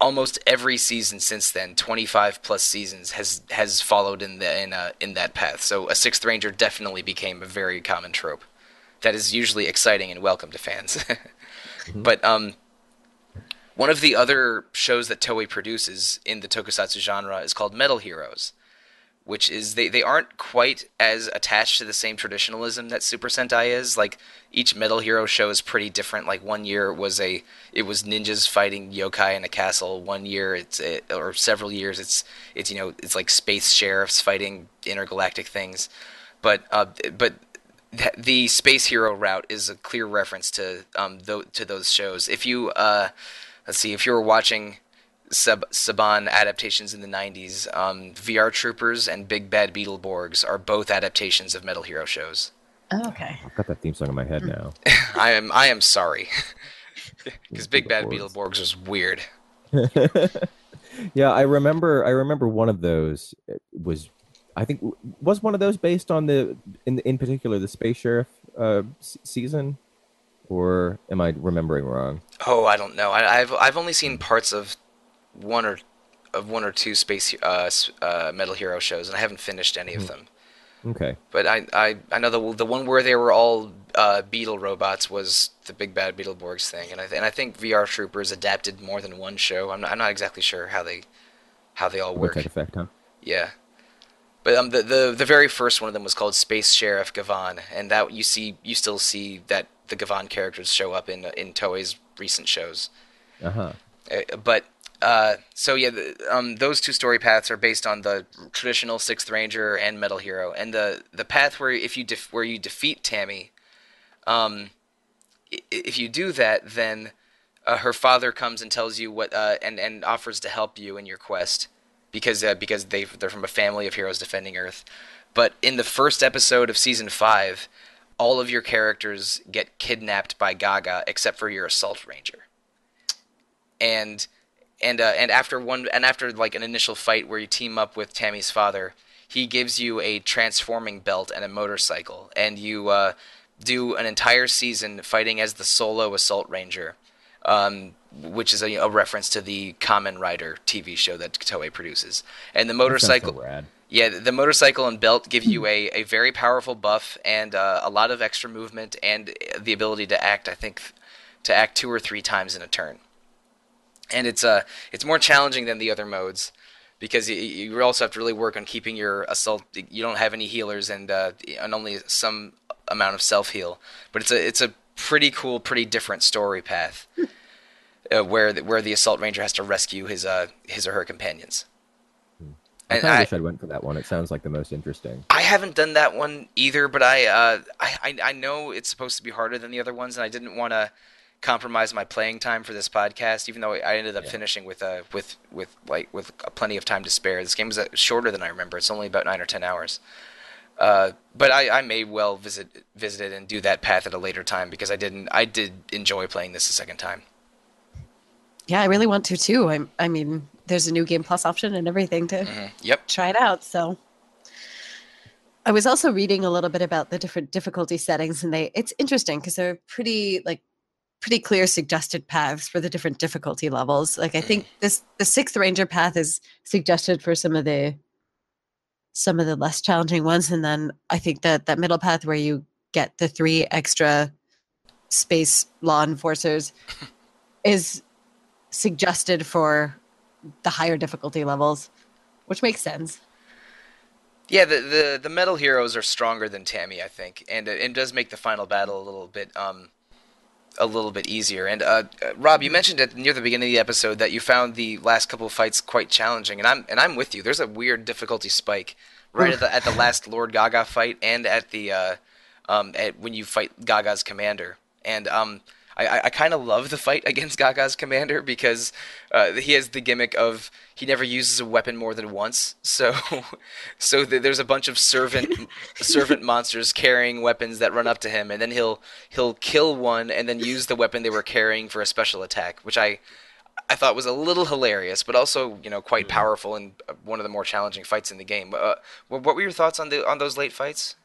almost every season since then, 25 plus seasons, has has followed in the in uh, in that path. So a sixth ranger definitely became a very common trope that is usually exciting and welcome to fans. [laughs] But um, one of the other shows that Toei produces in the tokusatsu genre is called Metal Heroes, which is they, they aren't quite as attached to the same traditionalism that Super Sentai is. Like each Metal Hero show is pretty different. Like one year it was a it was ninjas fighting yokai in a castle. One year it's a, or several years it's it's you know it's like space sheriffs fighting intergalactic things. But uh, but th- the space hero route is a clear reference to um tho- to those shows. If you uh let's see if you were watching Sab- Saban adaptations in the 90s, um, VR Troopers and Big Bad Beetleborgs are both adaptations of Metal Hero shows. Oh, okay. I've got that theme song in my head now. [laughs] I am I am sorry [laughs] because Big Bad Beetleborgs. Beetleborgs was weird. [laughs] yeah, I remember. I remember one of those was. I think was one of those based on the in in particular the Space Sheriff uh, s- season, or am I remembering wrong? Oh, I don't know. I, I've I've only seen parts of one or of one or two space uh, uh, Metal Hero shows, and I haven't finished any of them. Okay, But I, I, I know the the one where they were all uh, beetle robots was the Big Bad Beetleborgs thing, and I and I think VR Troopers adapted more than one show. I'm not, I'm not exactly sure how they how they all work. effect, huh? Yeah, but um, the, the the very first one of them was called Space Sheriff Gavan, and that you see you still see that the Gavan characters show up in in Toei's recent shows. Uh huh. Uh, but uh, so yeah, the, um, those two story paths are based on the traditional Sixth Ranger and Metal Hero, and the the path where if you def- where you defeat Tammy, um, if you do that, then uh, her father comes and tells you what uh, and and offers to help you in your quest because uh, because they they're from a family of heroes defending Earth. But in the first episode of season five, all of your characters get kidnapped by Gaga except for your Assault Ranger and and uh, and after one and after like an initial fight where you team up with Tammy's father, he gives you a transforming belt and a motorcycle, and you uh, do an entire season fighting as the solo assault ranger, um, which is a, a reference to the Kamen Rider TV show that Toei produces. And the so motorcycle, yeah, the motorcycle and belt give you a, a very powerful buff and uh, a lot of extra movement and the ability to act. I think to act two or three times in a turn and it's uh it's more challenging than the other modes because you, you also have to really work on keeping your assault. You don't have any healers and uh, and only some amount of self heal, but it's a it's a pretty cool, pretty different story path [laughs] uh, where the, where the assault ranger has to rescue his uh his or her companions. I kind of wish I'd went for that one. It sounds like the most interesting. I haven't done that one either, but I, uh, I, I I know it's supposed to be harder than the other ones, and I didn't want to compromise my playing time for this podcast, even though I ended up Yeah. finishing with uh with with like with plenty of time to spare. This game was uh, shorter than I remember. It's only about nine or ten hours. Uh, but I, I may well visit visit it and do that path at a later time because I didn't I did enjoy playing this a second time. Yeah, I really want to too. I, I mean, there's a new Game Plus option and everything to Mhm. Yep. try it out. So I was also reading a little bit about the different difficulty settings, and they it's interesting because they're pretty like pretty clear suggested paths for the different difficulty levels. Like I think this the sixth ranger path is suggested for some of the some of the less challenging ones, and then I think that that middle path where you get the three extra space law enforcers [laughs] is suggested for the higher difficulty levels, which makes sense. Yeah, the, the the metal heroes are stronger than Tammy, I think, and it, it does make the final battle a little bit um a little bit easier. And uh, uh, Rob, you mentioned at near the beginning of the episode that you found the last couple of fights quite challenging, and I'm and I'm with you. There's a weird difficulty spike right at the at the last Lord Gaga fight and at the uh, um at when you fight Gaga's commander, and um I, I kind of love the fight [laughs] against Gaga's commander because uh, he has the gimmick of he never uses a weapon more than once. So, [laughs] so th- there's a bunch of servant [laughs] servant monsters carrying weapons that run up to him, and then he'll he'll kill one and then use the weapon they were carrying for a special attack, which I I thought was a little hilarious, but also you know quite powerful and uh, one of the more challenging fights in the game. Uh, what were your thoughts on the on those late fights?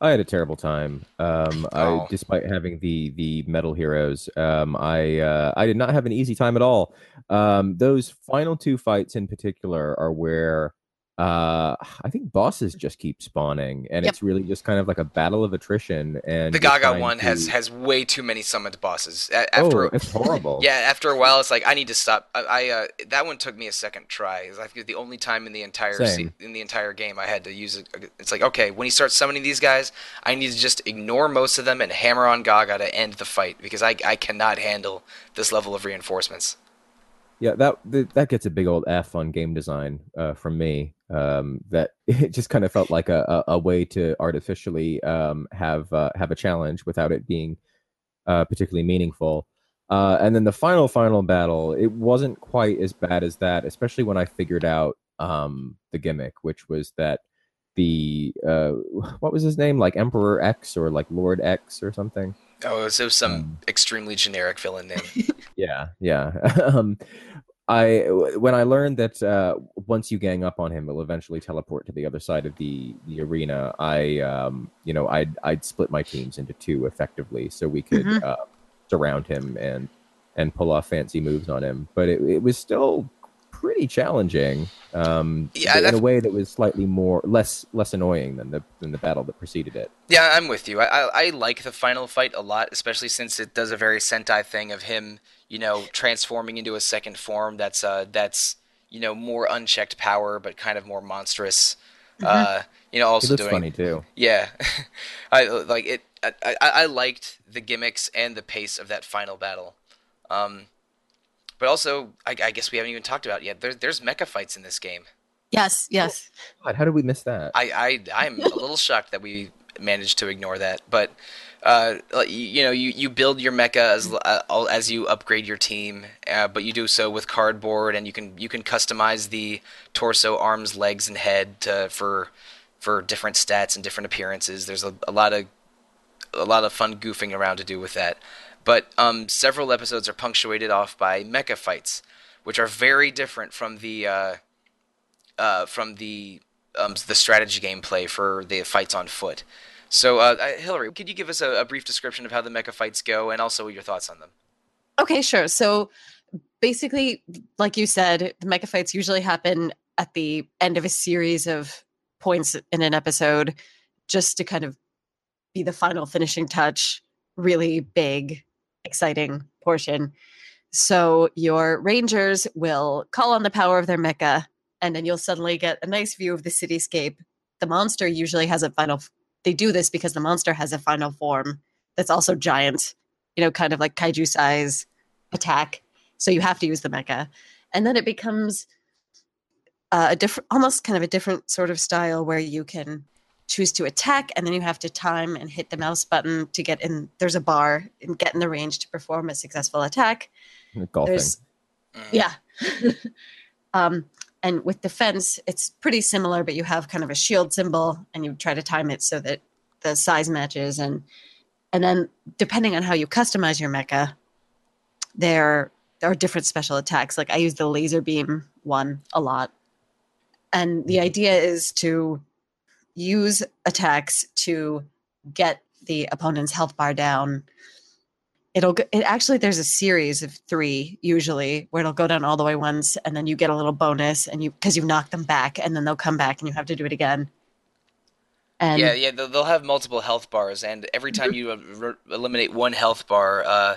I had a terrible time. Um, Oh. I, despite having the the metal heroes, um, I uh, I did not have an easy time at all. Um, those final two fights in particular are where uh, I think bosses just keep spawning, and Yep. it's really just kind of like a battle of attrition. And The Gaga one has to- has way too many summoned bosses. A- After oh, it's horrible. [laughs] Yeah, after a while, it's like I need to stop. I, I uh, that one took me a second try. It's like the only time in the entire se- in the entire game I had to use it. It's like okay, when he starts summoning these guys, I need to just ignore most of them and hammer on Gaga to end the fight because I I cannot handle this level of reinforcements. Yeah, that that gets a big old F on game design uh, from me. Um, that [laughs] it just kind of felt like a, a, a way to artificially um, have uh, have a challenge without it being uh, particularly meaningful. Uh, and then the final final battle, it wasn't quite as bad as that, especially when I figured out um, the gimmick, which was that the uh, [laughs] what was his name, like Emperor X or like Lord X or something. Oh, so some Um, extremely generic villain name. [laughs] Yeah, yeah. I when I learned that uh, once you gang up on him, he'll eventually teleport to the other side of the the arena. I, um, you know, I'd I'd split my teams into two effectively, so we could Mhm. uh, surround him and and pull off fancy moves on him. But it, it was still pretty challenging. Um, Yeah, in a way that was slightly more less less annoying than the than the battle that preceded it. Yeah, I'm with you. I, I I like the final fight a lot, especially since it does a very Sentai thing of him, you know, transforming into a second form that's uh that's you know more unchecked power but kind of more monstrous. Uh, you know, He also looks doing funny too. yeah, [laughs] I like it. I, I I liked the gimmicks and the pace of that final battle. Um, but also, I, I guess we haven't even talked about it yet. There's there's mecha fights in this game. Yes, yes. God, how did we miss that? I, I I'm a little shocked that we managed to ignore that. But uh, you, know, you, you build your mecha as uh, as you upgrade your team, uh, but you do so with cardboard, and you can you can customize the torso, arms, legs, and head to, for for different stats and different appearances. There's a, a lot of a lot of fun goofing around to do with that. But um, several episodes are punctuated off by mecha fights, which are very different from the uh, uh, from the um, the strategy gameplay for the fights on foot. So, uh, uh, Hillary, could you give us a, a brief description of how the mecha fights go, and also your thoughts on them? Okay, sure. So basically, like you said, the mecha fights usually happen at the end of a series of points in an episode just to kind of be the final finishing touch, really big, exciting portion. So your rangers will call on the power of their mecha, and then you'll suddenly get a nice view of the cityscape. The monster usually has a final. They do this because the monster has a final form that's also giant, you know, kind of like kaiju size attack. So you have to use the mecha, and then it becomes uh, a different, almost kind of a different sort of style where you can choose to attack, and then you have to time and hit the mouse button to get in. There's a bar and get in the range to perform a successful attack. Golfing. There's yeah. [laughs] um, and with defense, it's pretty similar, but you have kind of a shield symbol, and you try to time it so that the size matches, and and then depending on how you customize your mecha, there there are different special attacks. Like I use the laser beam one a lot, and the mm-hmm. idea is to use attacks to get the opponent's health bar down it'll go, it actually there's a series of three usually where it'll go down all the way once and then you get a little bonus and you because you knock them back and then they'll come back and you have to do it again and yeah, yeah, they'll, they'll have multiple health bars, and every time you uh, re- eliminate one health bar, uh,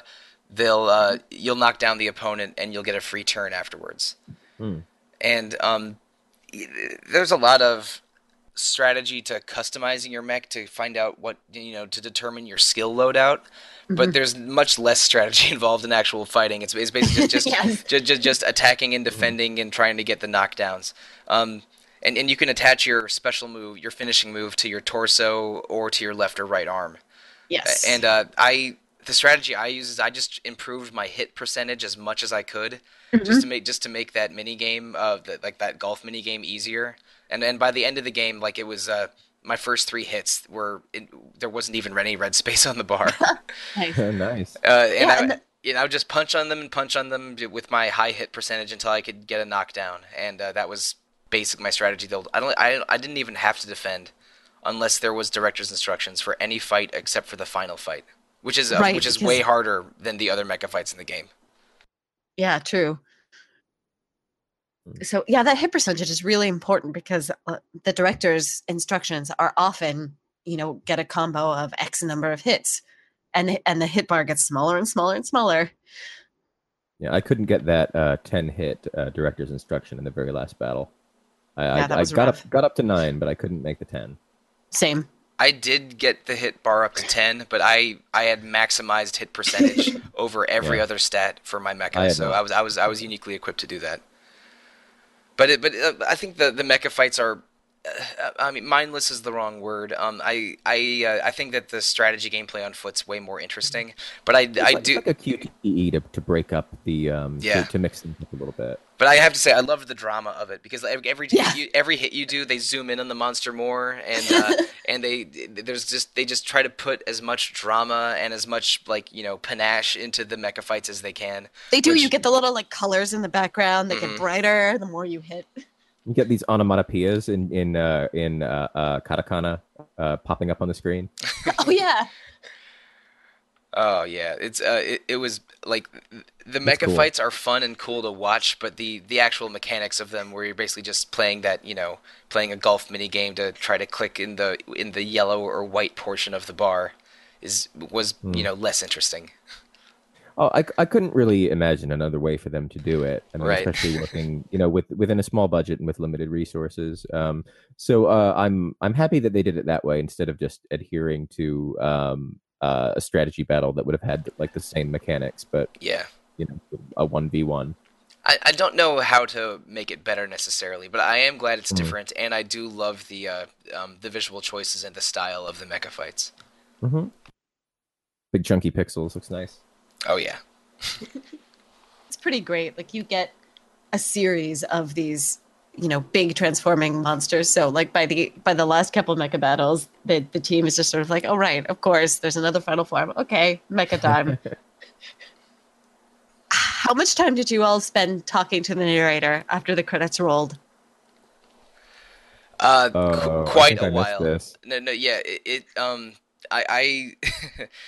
they'll uh, you'll knock down the opponent, and you'll get a free turn afterwards. Hmm. And um, there's a lot of strategy to customizing your mech to find out what you know to determine your skill loadout, Mm-hmm. but there's much less strategy [laughs] involved in actual fighting. It's, it's basically just just, [laughs] Yes. just, just just attacking and defending and trying to get the knockdowns. Um, and and you can attach your special move, your finishing move, to your torso or to your left or right arm. Yes. And uh, I the strategy I use is I just improved my hit percentage as much as I could, just to make just to make that mini game uh the, like that golf mini game easier. And then by the end of the game, like it was uh my first three hits were it, there wasn't even any red space on the bar. [laughs] Nice. [laughs] nice. Uh, and Yeah, I, and the- you know, I would just punch on them and punch on them with my high hit percentage until I could get a knockdown, and uh, that was basic my strategy. Though I don't, I, I didn't even have to defend unless there was director's instructions for any fight except for the final fight, which is uh, Right, which is because- way harder than the other mecha fights in the game. Yeah, true. Mm. So yeah, that hit percentage is really important because uh, the director's instructions are often, you know, get a combo of X number of hits, and the- and the hit bar gets smaller and smaller and smaller. Yeah, I couldn't get that uh, ten hit uh, director's instruction in the very last battle. I, Yeah, I, that I was got rough. up got up to nine, but I couldn't make the ten. Same. I did get the hit bar up to ten, but I I had maximized hit percentage [laughs] over every Yeah. other stat for my I mecha, had so not. I was I was I was uniquely equipped to do that. But it, but uh, I think the the mecha fights are. Uh, I mean, mindless is the wrong word. Um, I I uh, I think that the strategy gameplay on foot's way more interesting. But I It's I like, it's do. like a QTE to, to break up the um Yeah. to, to mix things up a little bit. But I have to say, I love the drama of it because every every, Yeah. hit, you, every hit you do, they zoom in on the monster more, and uh, [laughs] and they there's just they just try to put as much drama and as much like you know panache into the mecha fights as they can. They do. You get the little like colors in the background. They Mhm. get brighter the more you hit. You get these onomatopoeias in in uh, in uh, uh, katakana uh, popping up on the screen. [laughs] oh yeah. Oh yeah, it's uh, it, it was like the That's mecha cool. fights are fun and cool to watch, but the the actual mechanics of them, where you're basically just playing that you know playing a golf mini game to try to click in the in the yellow or white portion of the bar, is was Hmm. you know less interesting. Oh, I, I couldn't really imagine another way for them to do it. I mean, Right. especially [laughs] working, you know, with within a small budget and with limited resources. Um, so uh, I'm I'm happy that they did it that way instead of just adhering to um, uh, a strategy battle that would have had like the same mechanics, but Yeah. you know, a one v one. I, I don't know how to make it better necessarily, but I am glad it's Mhm. different, and I do love the uh, um, the visual choices and the style of the mecha fights. Mm-hmm. Big chunky pixels looks nice. Oh yeah, [laughs] It's pretty great. Like you get a series of these, you know, big transforming monsters. So like by the by the last couple mecha battles, the the team is just sort of like, oh right, of course, there's another final form. Okay, mecha time. [laughs] How much time did you all spend talking to the narrator after the credits rolled? uh, qu- Oh, I quite think a I while. this. No, no, yeah, it, it um, I, I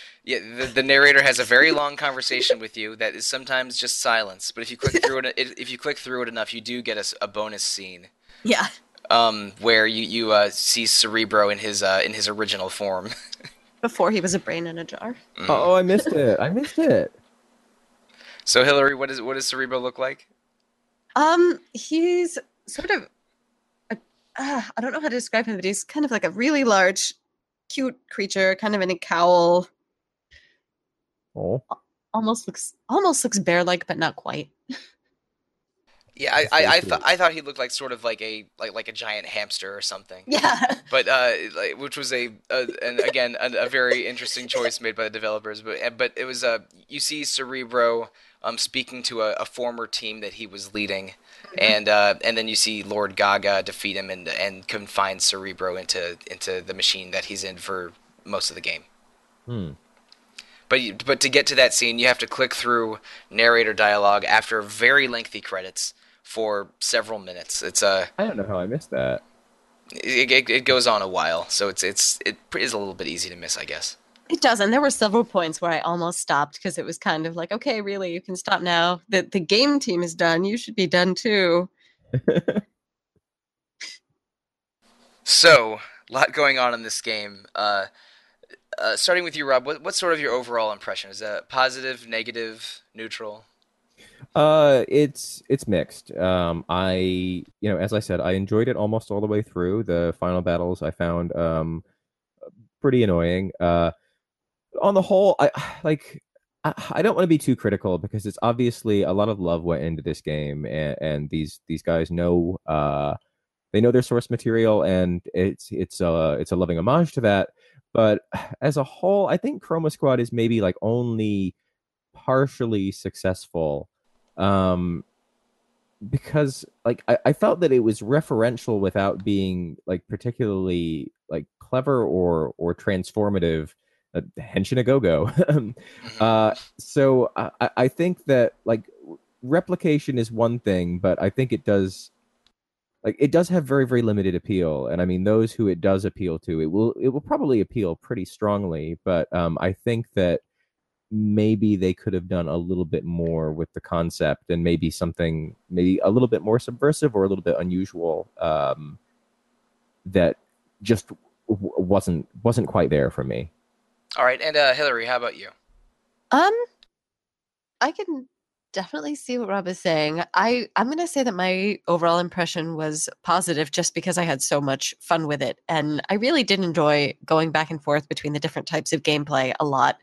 [laughs] yeah, the, the narrator has a very long conversation with you that is sometimes just silence, but if you click through it, it if you click through it enough, you do get a bonus scene. Yeah. Um, where you you uh, see Cerebro in his uh, in his original form. [laughs] Before he was a brain in a jar. Mm. Oh, I missed it. I missed it. So Hillary, what does what does Cerebro look like? Um, he's sort of, a, uh, I don't know how to describe him, but he's kind of like a really large, cute creature, kind of in a cowl. Oh, Almost looks, almost looks bear-like, but not quite. [laughs] Yeah, I I, I, cute. thought I thought he looked like sort of like a like like a giant hamster or something. Yeah. [laughs] But uh, like, which was a, a and again a, a very interesting choice made by the developers. But uh, but it was uh, you see Cerebro um speaking to a, a former team that he was leading, and uh, and then you see Lord Gaga defeat him and and confine Cerebro into into the machine that he's in for most of the game. hmm. But you, but to get to that scene, you have to click through narrator dialogue after very lengthy credits for several minutes. It's uh, I don't know how I missed that. it, it, it goes on a while, so it's it's it is a little bit easy to miss, I guess. It does, and there were several points where I almost stopped because it was kind of like, okay, really, you can stop now. The the game team is done. You should be done too. So, a lot going on in this game. Uh, uh, starting with you, Rob, what, what's sort of your overall impression? Is that positive, negative, neutral? Uh, it's it's mixed. Um, I you know, as I said, I enjoyed it almost all the way through. The final battles I found um pretty annoying. Uh, on the whole, I [sighs] like. I, I don't want to be too critical because it's obviously a lot of love went into this game, and, and these these guys know uh they know their source material, and it's it's uh it's a loving homage to that. But [sighs] as a whole, I think Chroma Squad is maybe like only partially successful um because like I, I felt that it was referential without being like particularly like clever or or transformative uh, henshin a go-go [laughs] Mhm. uh so I, I- I think that like replication is one thing but i think it does like it does have very very limited appeal and i mean those who it does appeal to it will it will probably appeal pretty strongly but um i think that maybe they could have done a little bit more with the concept and maybe something maybe a little bit more subversive or a little bit unusual um that just w- wasn't wasn't quite there for me All right, and uh, Hillary, how about you? Um, I can definitely see what Rob is saying. I I'm going to say that my overall impression was positive just because I had so much fun with it and I really did enjoy going back and forth between the different types of gameplay a lot.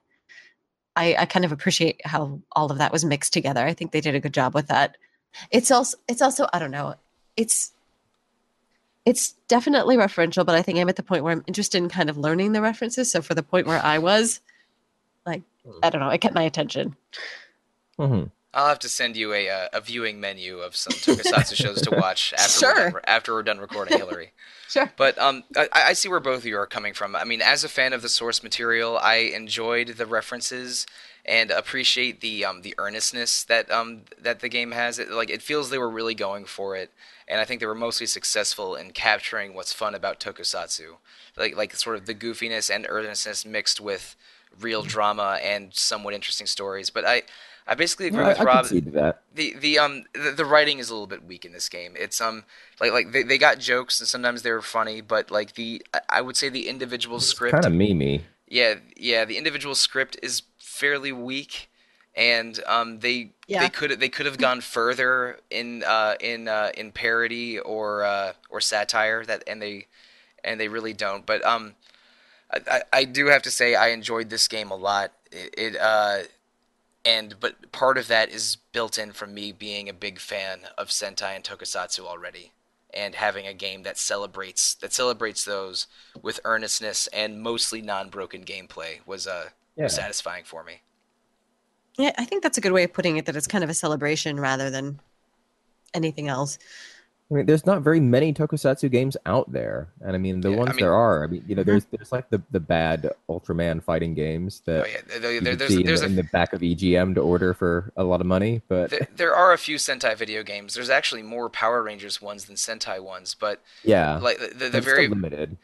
I I kind of appreciate how all of that was mixed together. I think they did a good job with that. It's also it's also I don't know. It's it's definitely referential, but I think I'm at the point where I'm interested in kind of learning the references. So for the point where I was, like, I don't know, it kept my attention. Mhm. I'll have to send you a uh, a viewing menu of some tokusatsu shows to watch [laughs] after Sure. we're done, after we're done recording, Hillary. [laughs] Sure. But um, I, I see where both of you are coming from. I mean, as a fan of the source material, I enjoyed the references and appreciate the um, the earnestness that um, that the game has. It, like it feels they were really going for it, and I think they were mostly successful in capturing what's fun about tokusatsu, like like sort of the goofiness and earnestness mixed with real drama and somewhat interesting stories. But I. I basically agree I, with I Rob that the the um the, the writing is a little bit weak in this game. It's um like like they, they got jokes and sometimes they were funny, but like the I- I would say the individual script kind of memey yeah yeah the individual script is fairly weak, and um they Yeah. they could they could have gone further in uh in uh in parody or uh or satire that and they and they really don't. But um I, I, I do have to say I enjoyed this game a lot. It, it uh and but part of that is built in from me being a big fan of Sentai and Tokusatsu already, and having a game that celebrates that celebrates those with earnestness and mostly non-broken gameplay was uh yeah was satisfying for me. Yeah, I think that's a good way of putting it that it's kind of a celebration rather than anything else. I mean, there's not very many tokusatsu games out there, and I mean, the Yeah, I ones mean- there are. I mean, you know, mm-hmm. there's there's like the, the bad Ultraman fighting games that Oh yeah, there, you there, there's see in, there's the, a in the back of EGM to order for a lot of money, but there, [laughs] there are a few Sentai video games. There's actually more Power Rangers ones than Sentai ones, but yeah, like the, the, the very limited.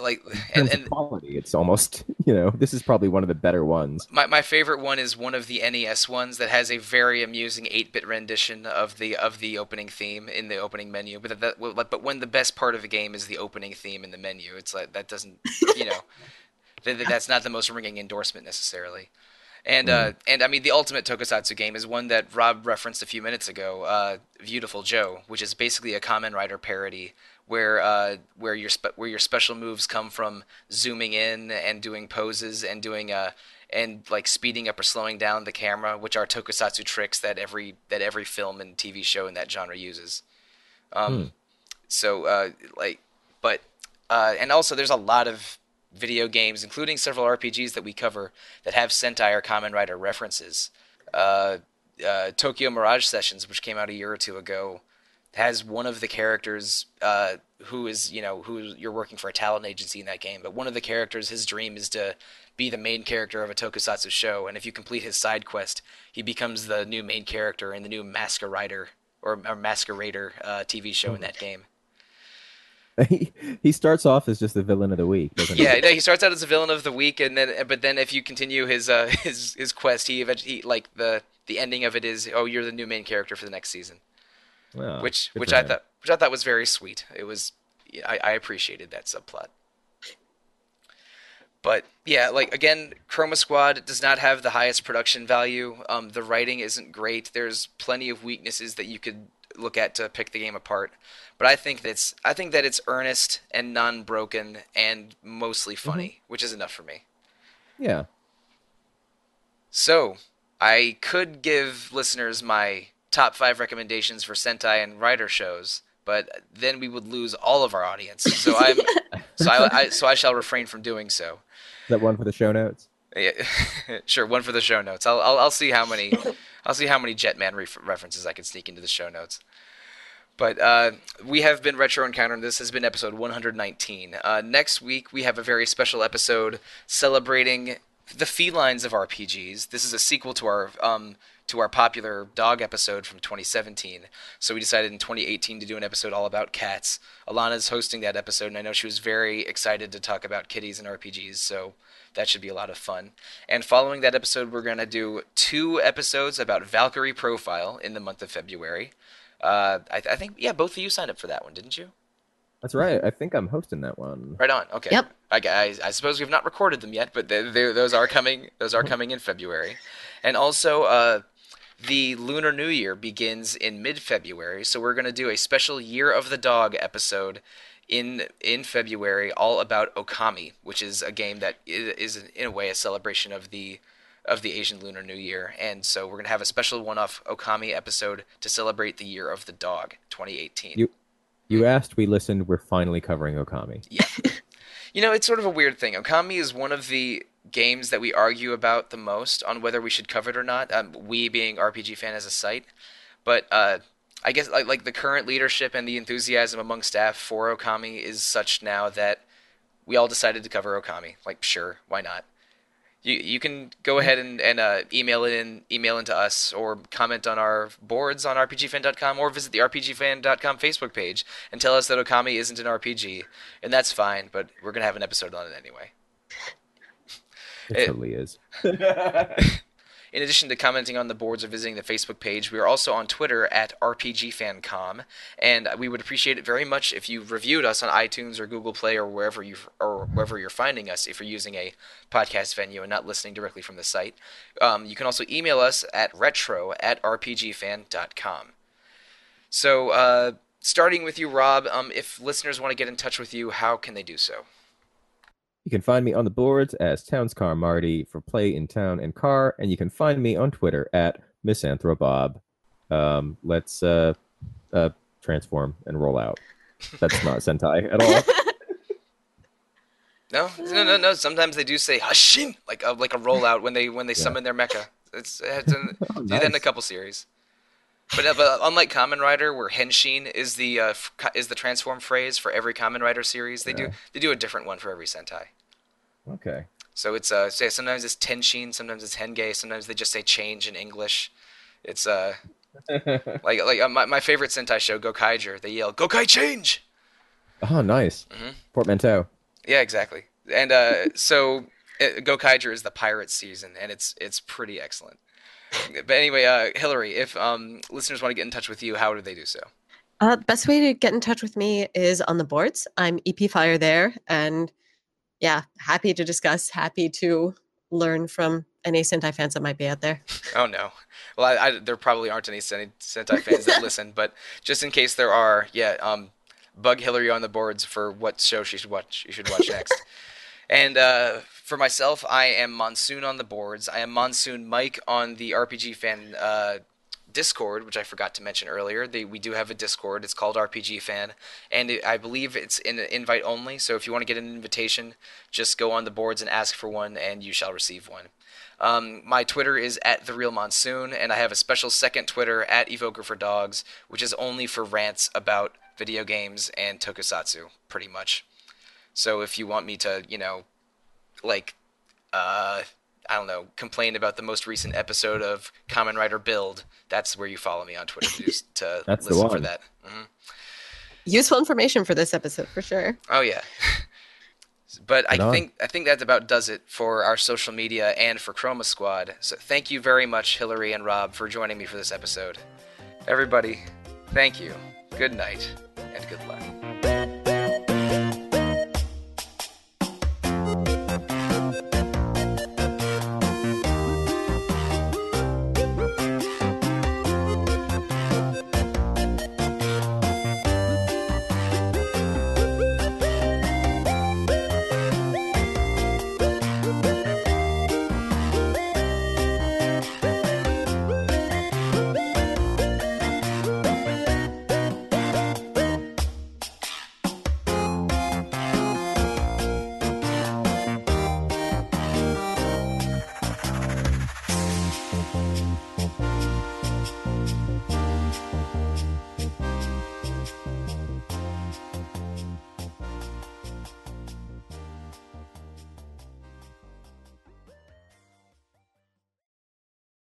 Like In and, and quality, it's almost [laughs] you know, this is probably one of the better ones. My, my favorite one is one of the NES ones that has a very amusing 8-bit rendition of the of the opening theme in the opening menu. But that, but when the best part of a game is the opening theme in the menu, it's like that doesn't you know [laughs] that, that's not the most ringing endorsement necessarily. And uh, and I mean the ultimate tokusatsu game is one that Rob referenced a few minutes ago, uh, Viewtiful Joe, which is basically a Kamen Rider parody where uh, where your spe- where your special moves come from zooming in and doing poses and doing uh and like speeding up or slowing down the camera, which are tokusatsu tricks that every that every film and TV show in that genre uses. Um, Hmm. So uh, like, but uh, and also there's a lot of video games, including several RPGs that we cover that have Sentai or Kamen Rider references. Uh, uh, Tokyo Mirage Sessions, which came out a year or two ago, has one of the characters uh, who is you know who you're working for a talent agency in that game, but one of the characters, his dream is to be the main character of a tokusatsu show, and if you complete his side quest, he becomes the new main character in the new Masquerider or, or Masquerader uh, TV show in that game. he, [laughs] he starts off as just the villain of the week, doesn't Yeah, he? he starts out as the villain of the week, and then but then if you continue his uh, [laughs] his his quest, he eventually like the the ending of it is oh you're the new main character for the next season, Well, which which I him. thought which I thought was very sweet. It was I, I appreciated that subplot. But yeah, like again, Chroma Squad does not have the highest production value. Um, the writing isn't great. There's plenty of weaknesses that you could look at to pick the game apart. But I think that's I think that it's earnest and non-broken and mostly funny, which is enough for me. Yeah. So, I could give listeners my top five recommendations for Sentai and writer shows, but then we would lose all of our audience. So I'm [laughs] so I, I so I shall refrain from doing so. Is that one for the show notes? Yeah, [laughs] sure, one for the show notes. I'll, I'll I'll see how many I'll see how many Jetman ref- references I can sneak into the show notes. But uh, we have been Retro Encounter, and this has been episode 119. Uh, next week, we have a very special episode celebrating the felines of RPGs. This is a sequel to our um, to our popular dog episode from 2017. So we decided in 2018 to do an episode all about cats. Alana's hosting that episode, and I know she was very excited to talk about kitties and RPGs. So that should be a lot of fun. And following that episode, we're going to do two episodes about Valkyrie Profile in the month of February. Uh, I, I, think, yeah, both of you signed up for that one, didn't you? That's right. I think I'm hosting that one. Right on. Okay. Yep. I, I, I suppose we've not recorded them yet, but they, they, those are coming. Those are coming in February, and also uh, the Lunar New Year begins in mid-February. So we're going to do a special Year of the Dog episode in in February, all about Okami, which is a game that is in a way a celebration of the of the Asian Lunar New Year. And so we're going to have a special one-off Okami episode to celebrate the Year of the Dog, 2018. You you asked, we listened. We're finally covering Okami. Yeah. you know, it's sort of a weird thing. Okami is one of the games that we argue about the most on whether we should cover it or not. Um, we being RPG fan as a site, but uh, I guess like like the current leadership and the enthusiasm among staff for Okami is such now that we all decided to cover Okami. Like, sure, why not? you you can go ahead and, and uh, email it in email into us or comment on our boards on rpgfan.com or visit the rpgfan.com facebook page and tell us that okami isn't an rpg and that's fine but we're going to have an episode on it anyway it, it totally is [laughs] In addition to commenting on the boards or visiting the Facebook page, we are also on Twitter at RPGFancom, and we would appreciate it very much if you reviewed us on iTunes or Google Play or wherever you or wherever you're finding us. If you're using a podcast venue and not listening directly from the site, um, you can also email us at retro at rpgfan.com. So, uh, starting with you, Rob, um, if listeners want to get in touch with you, how can they do so? You can find me on the boards as Townscar Marty for Play in Town and Car, and you can find me on Twitter at Misanthrobob. Um, let's uh, uh, transform and roll out. That's not Sentai at all. [laughs] No, no, no, no. Sometimes they do say "hushin" like a like a rollout when they when they yeah. summon their mecha. It's it [laughs] oh, do nice. that in a couple series. But, uh, but unlike Kamen Rider, where Henshin is the uh, f- is the transform phrase for every Kamen Rider series, they yeah. do they do a different one for every Sentai. Okay. So it's uh say sometimes it's Tenshin, sometimes it's Henge, sometimes they just say change in English. It's uh [laughs] like like uh, my my favorite Sentai show Gokaiger, they yell Gokai change. Oh, nice. Mm-hmm. Portmanteau. Yeah, exactly. And uh so it, Gokaiger is the pirate season and it's it's pretty excellent. but anyway, uh Hillary, if um listeners want to get in touch with you, how do they do so? Uh, best way to get in touch with me is on the boards. I'm EP Fire there, and yeah, happy to discuss, happy to learn from any Sentai fans that might be out there. Oh no, well, I, I, there probably aren't any Sentai fans that [laughs] listen, but just in case there are, yeah, um, bug Hillary on the boards for what show she should watch. You should watch next. [laughs] and uh, for myself, I am Monsoon on the boards. I am Monsoon Mike on the RPG fan uh, Discord, which I forgot to mention earlier. They, we do have a Discord. It's called RPG Fan, and it, I believe it's in invite only. So if you want to get an invitation, just go on the boards and ask for one, and you shall receive one. Um, my Twitter is at the real monsoon, and I have a special second Twitter at evoker for dogs, which is only for rants about video games and tokusatsu, pretty much. So if you want me to, you know, like, uh, I don't know, complain about the most recent episode of Kamen Rider Build, that's where you follow me on Twitter to, to [laughs] that's listen for that. Mm-hmm. Useful information for this episode for sure. Oh yeah. [laughs] but I think I think that about does it for our social media and for Chroma Squad. So thank you very much, Hillary and Rob, for joining me for this episode. Everybody, thank you. Good night and good luck.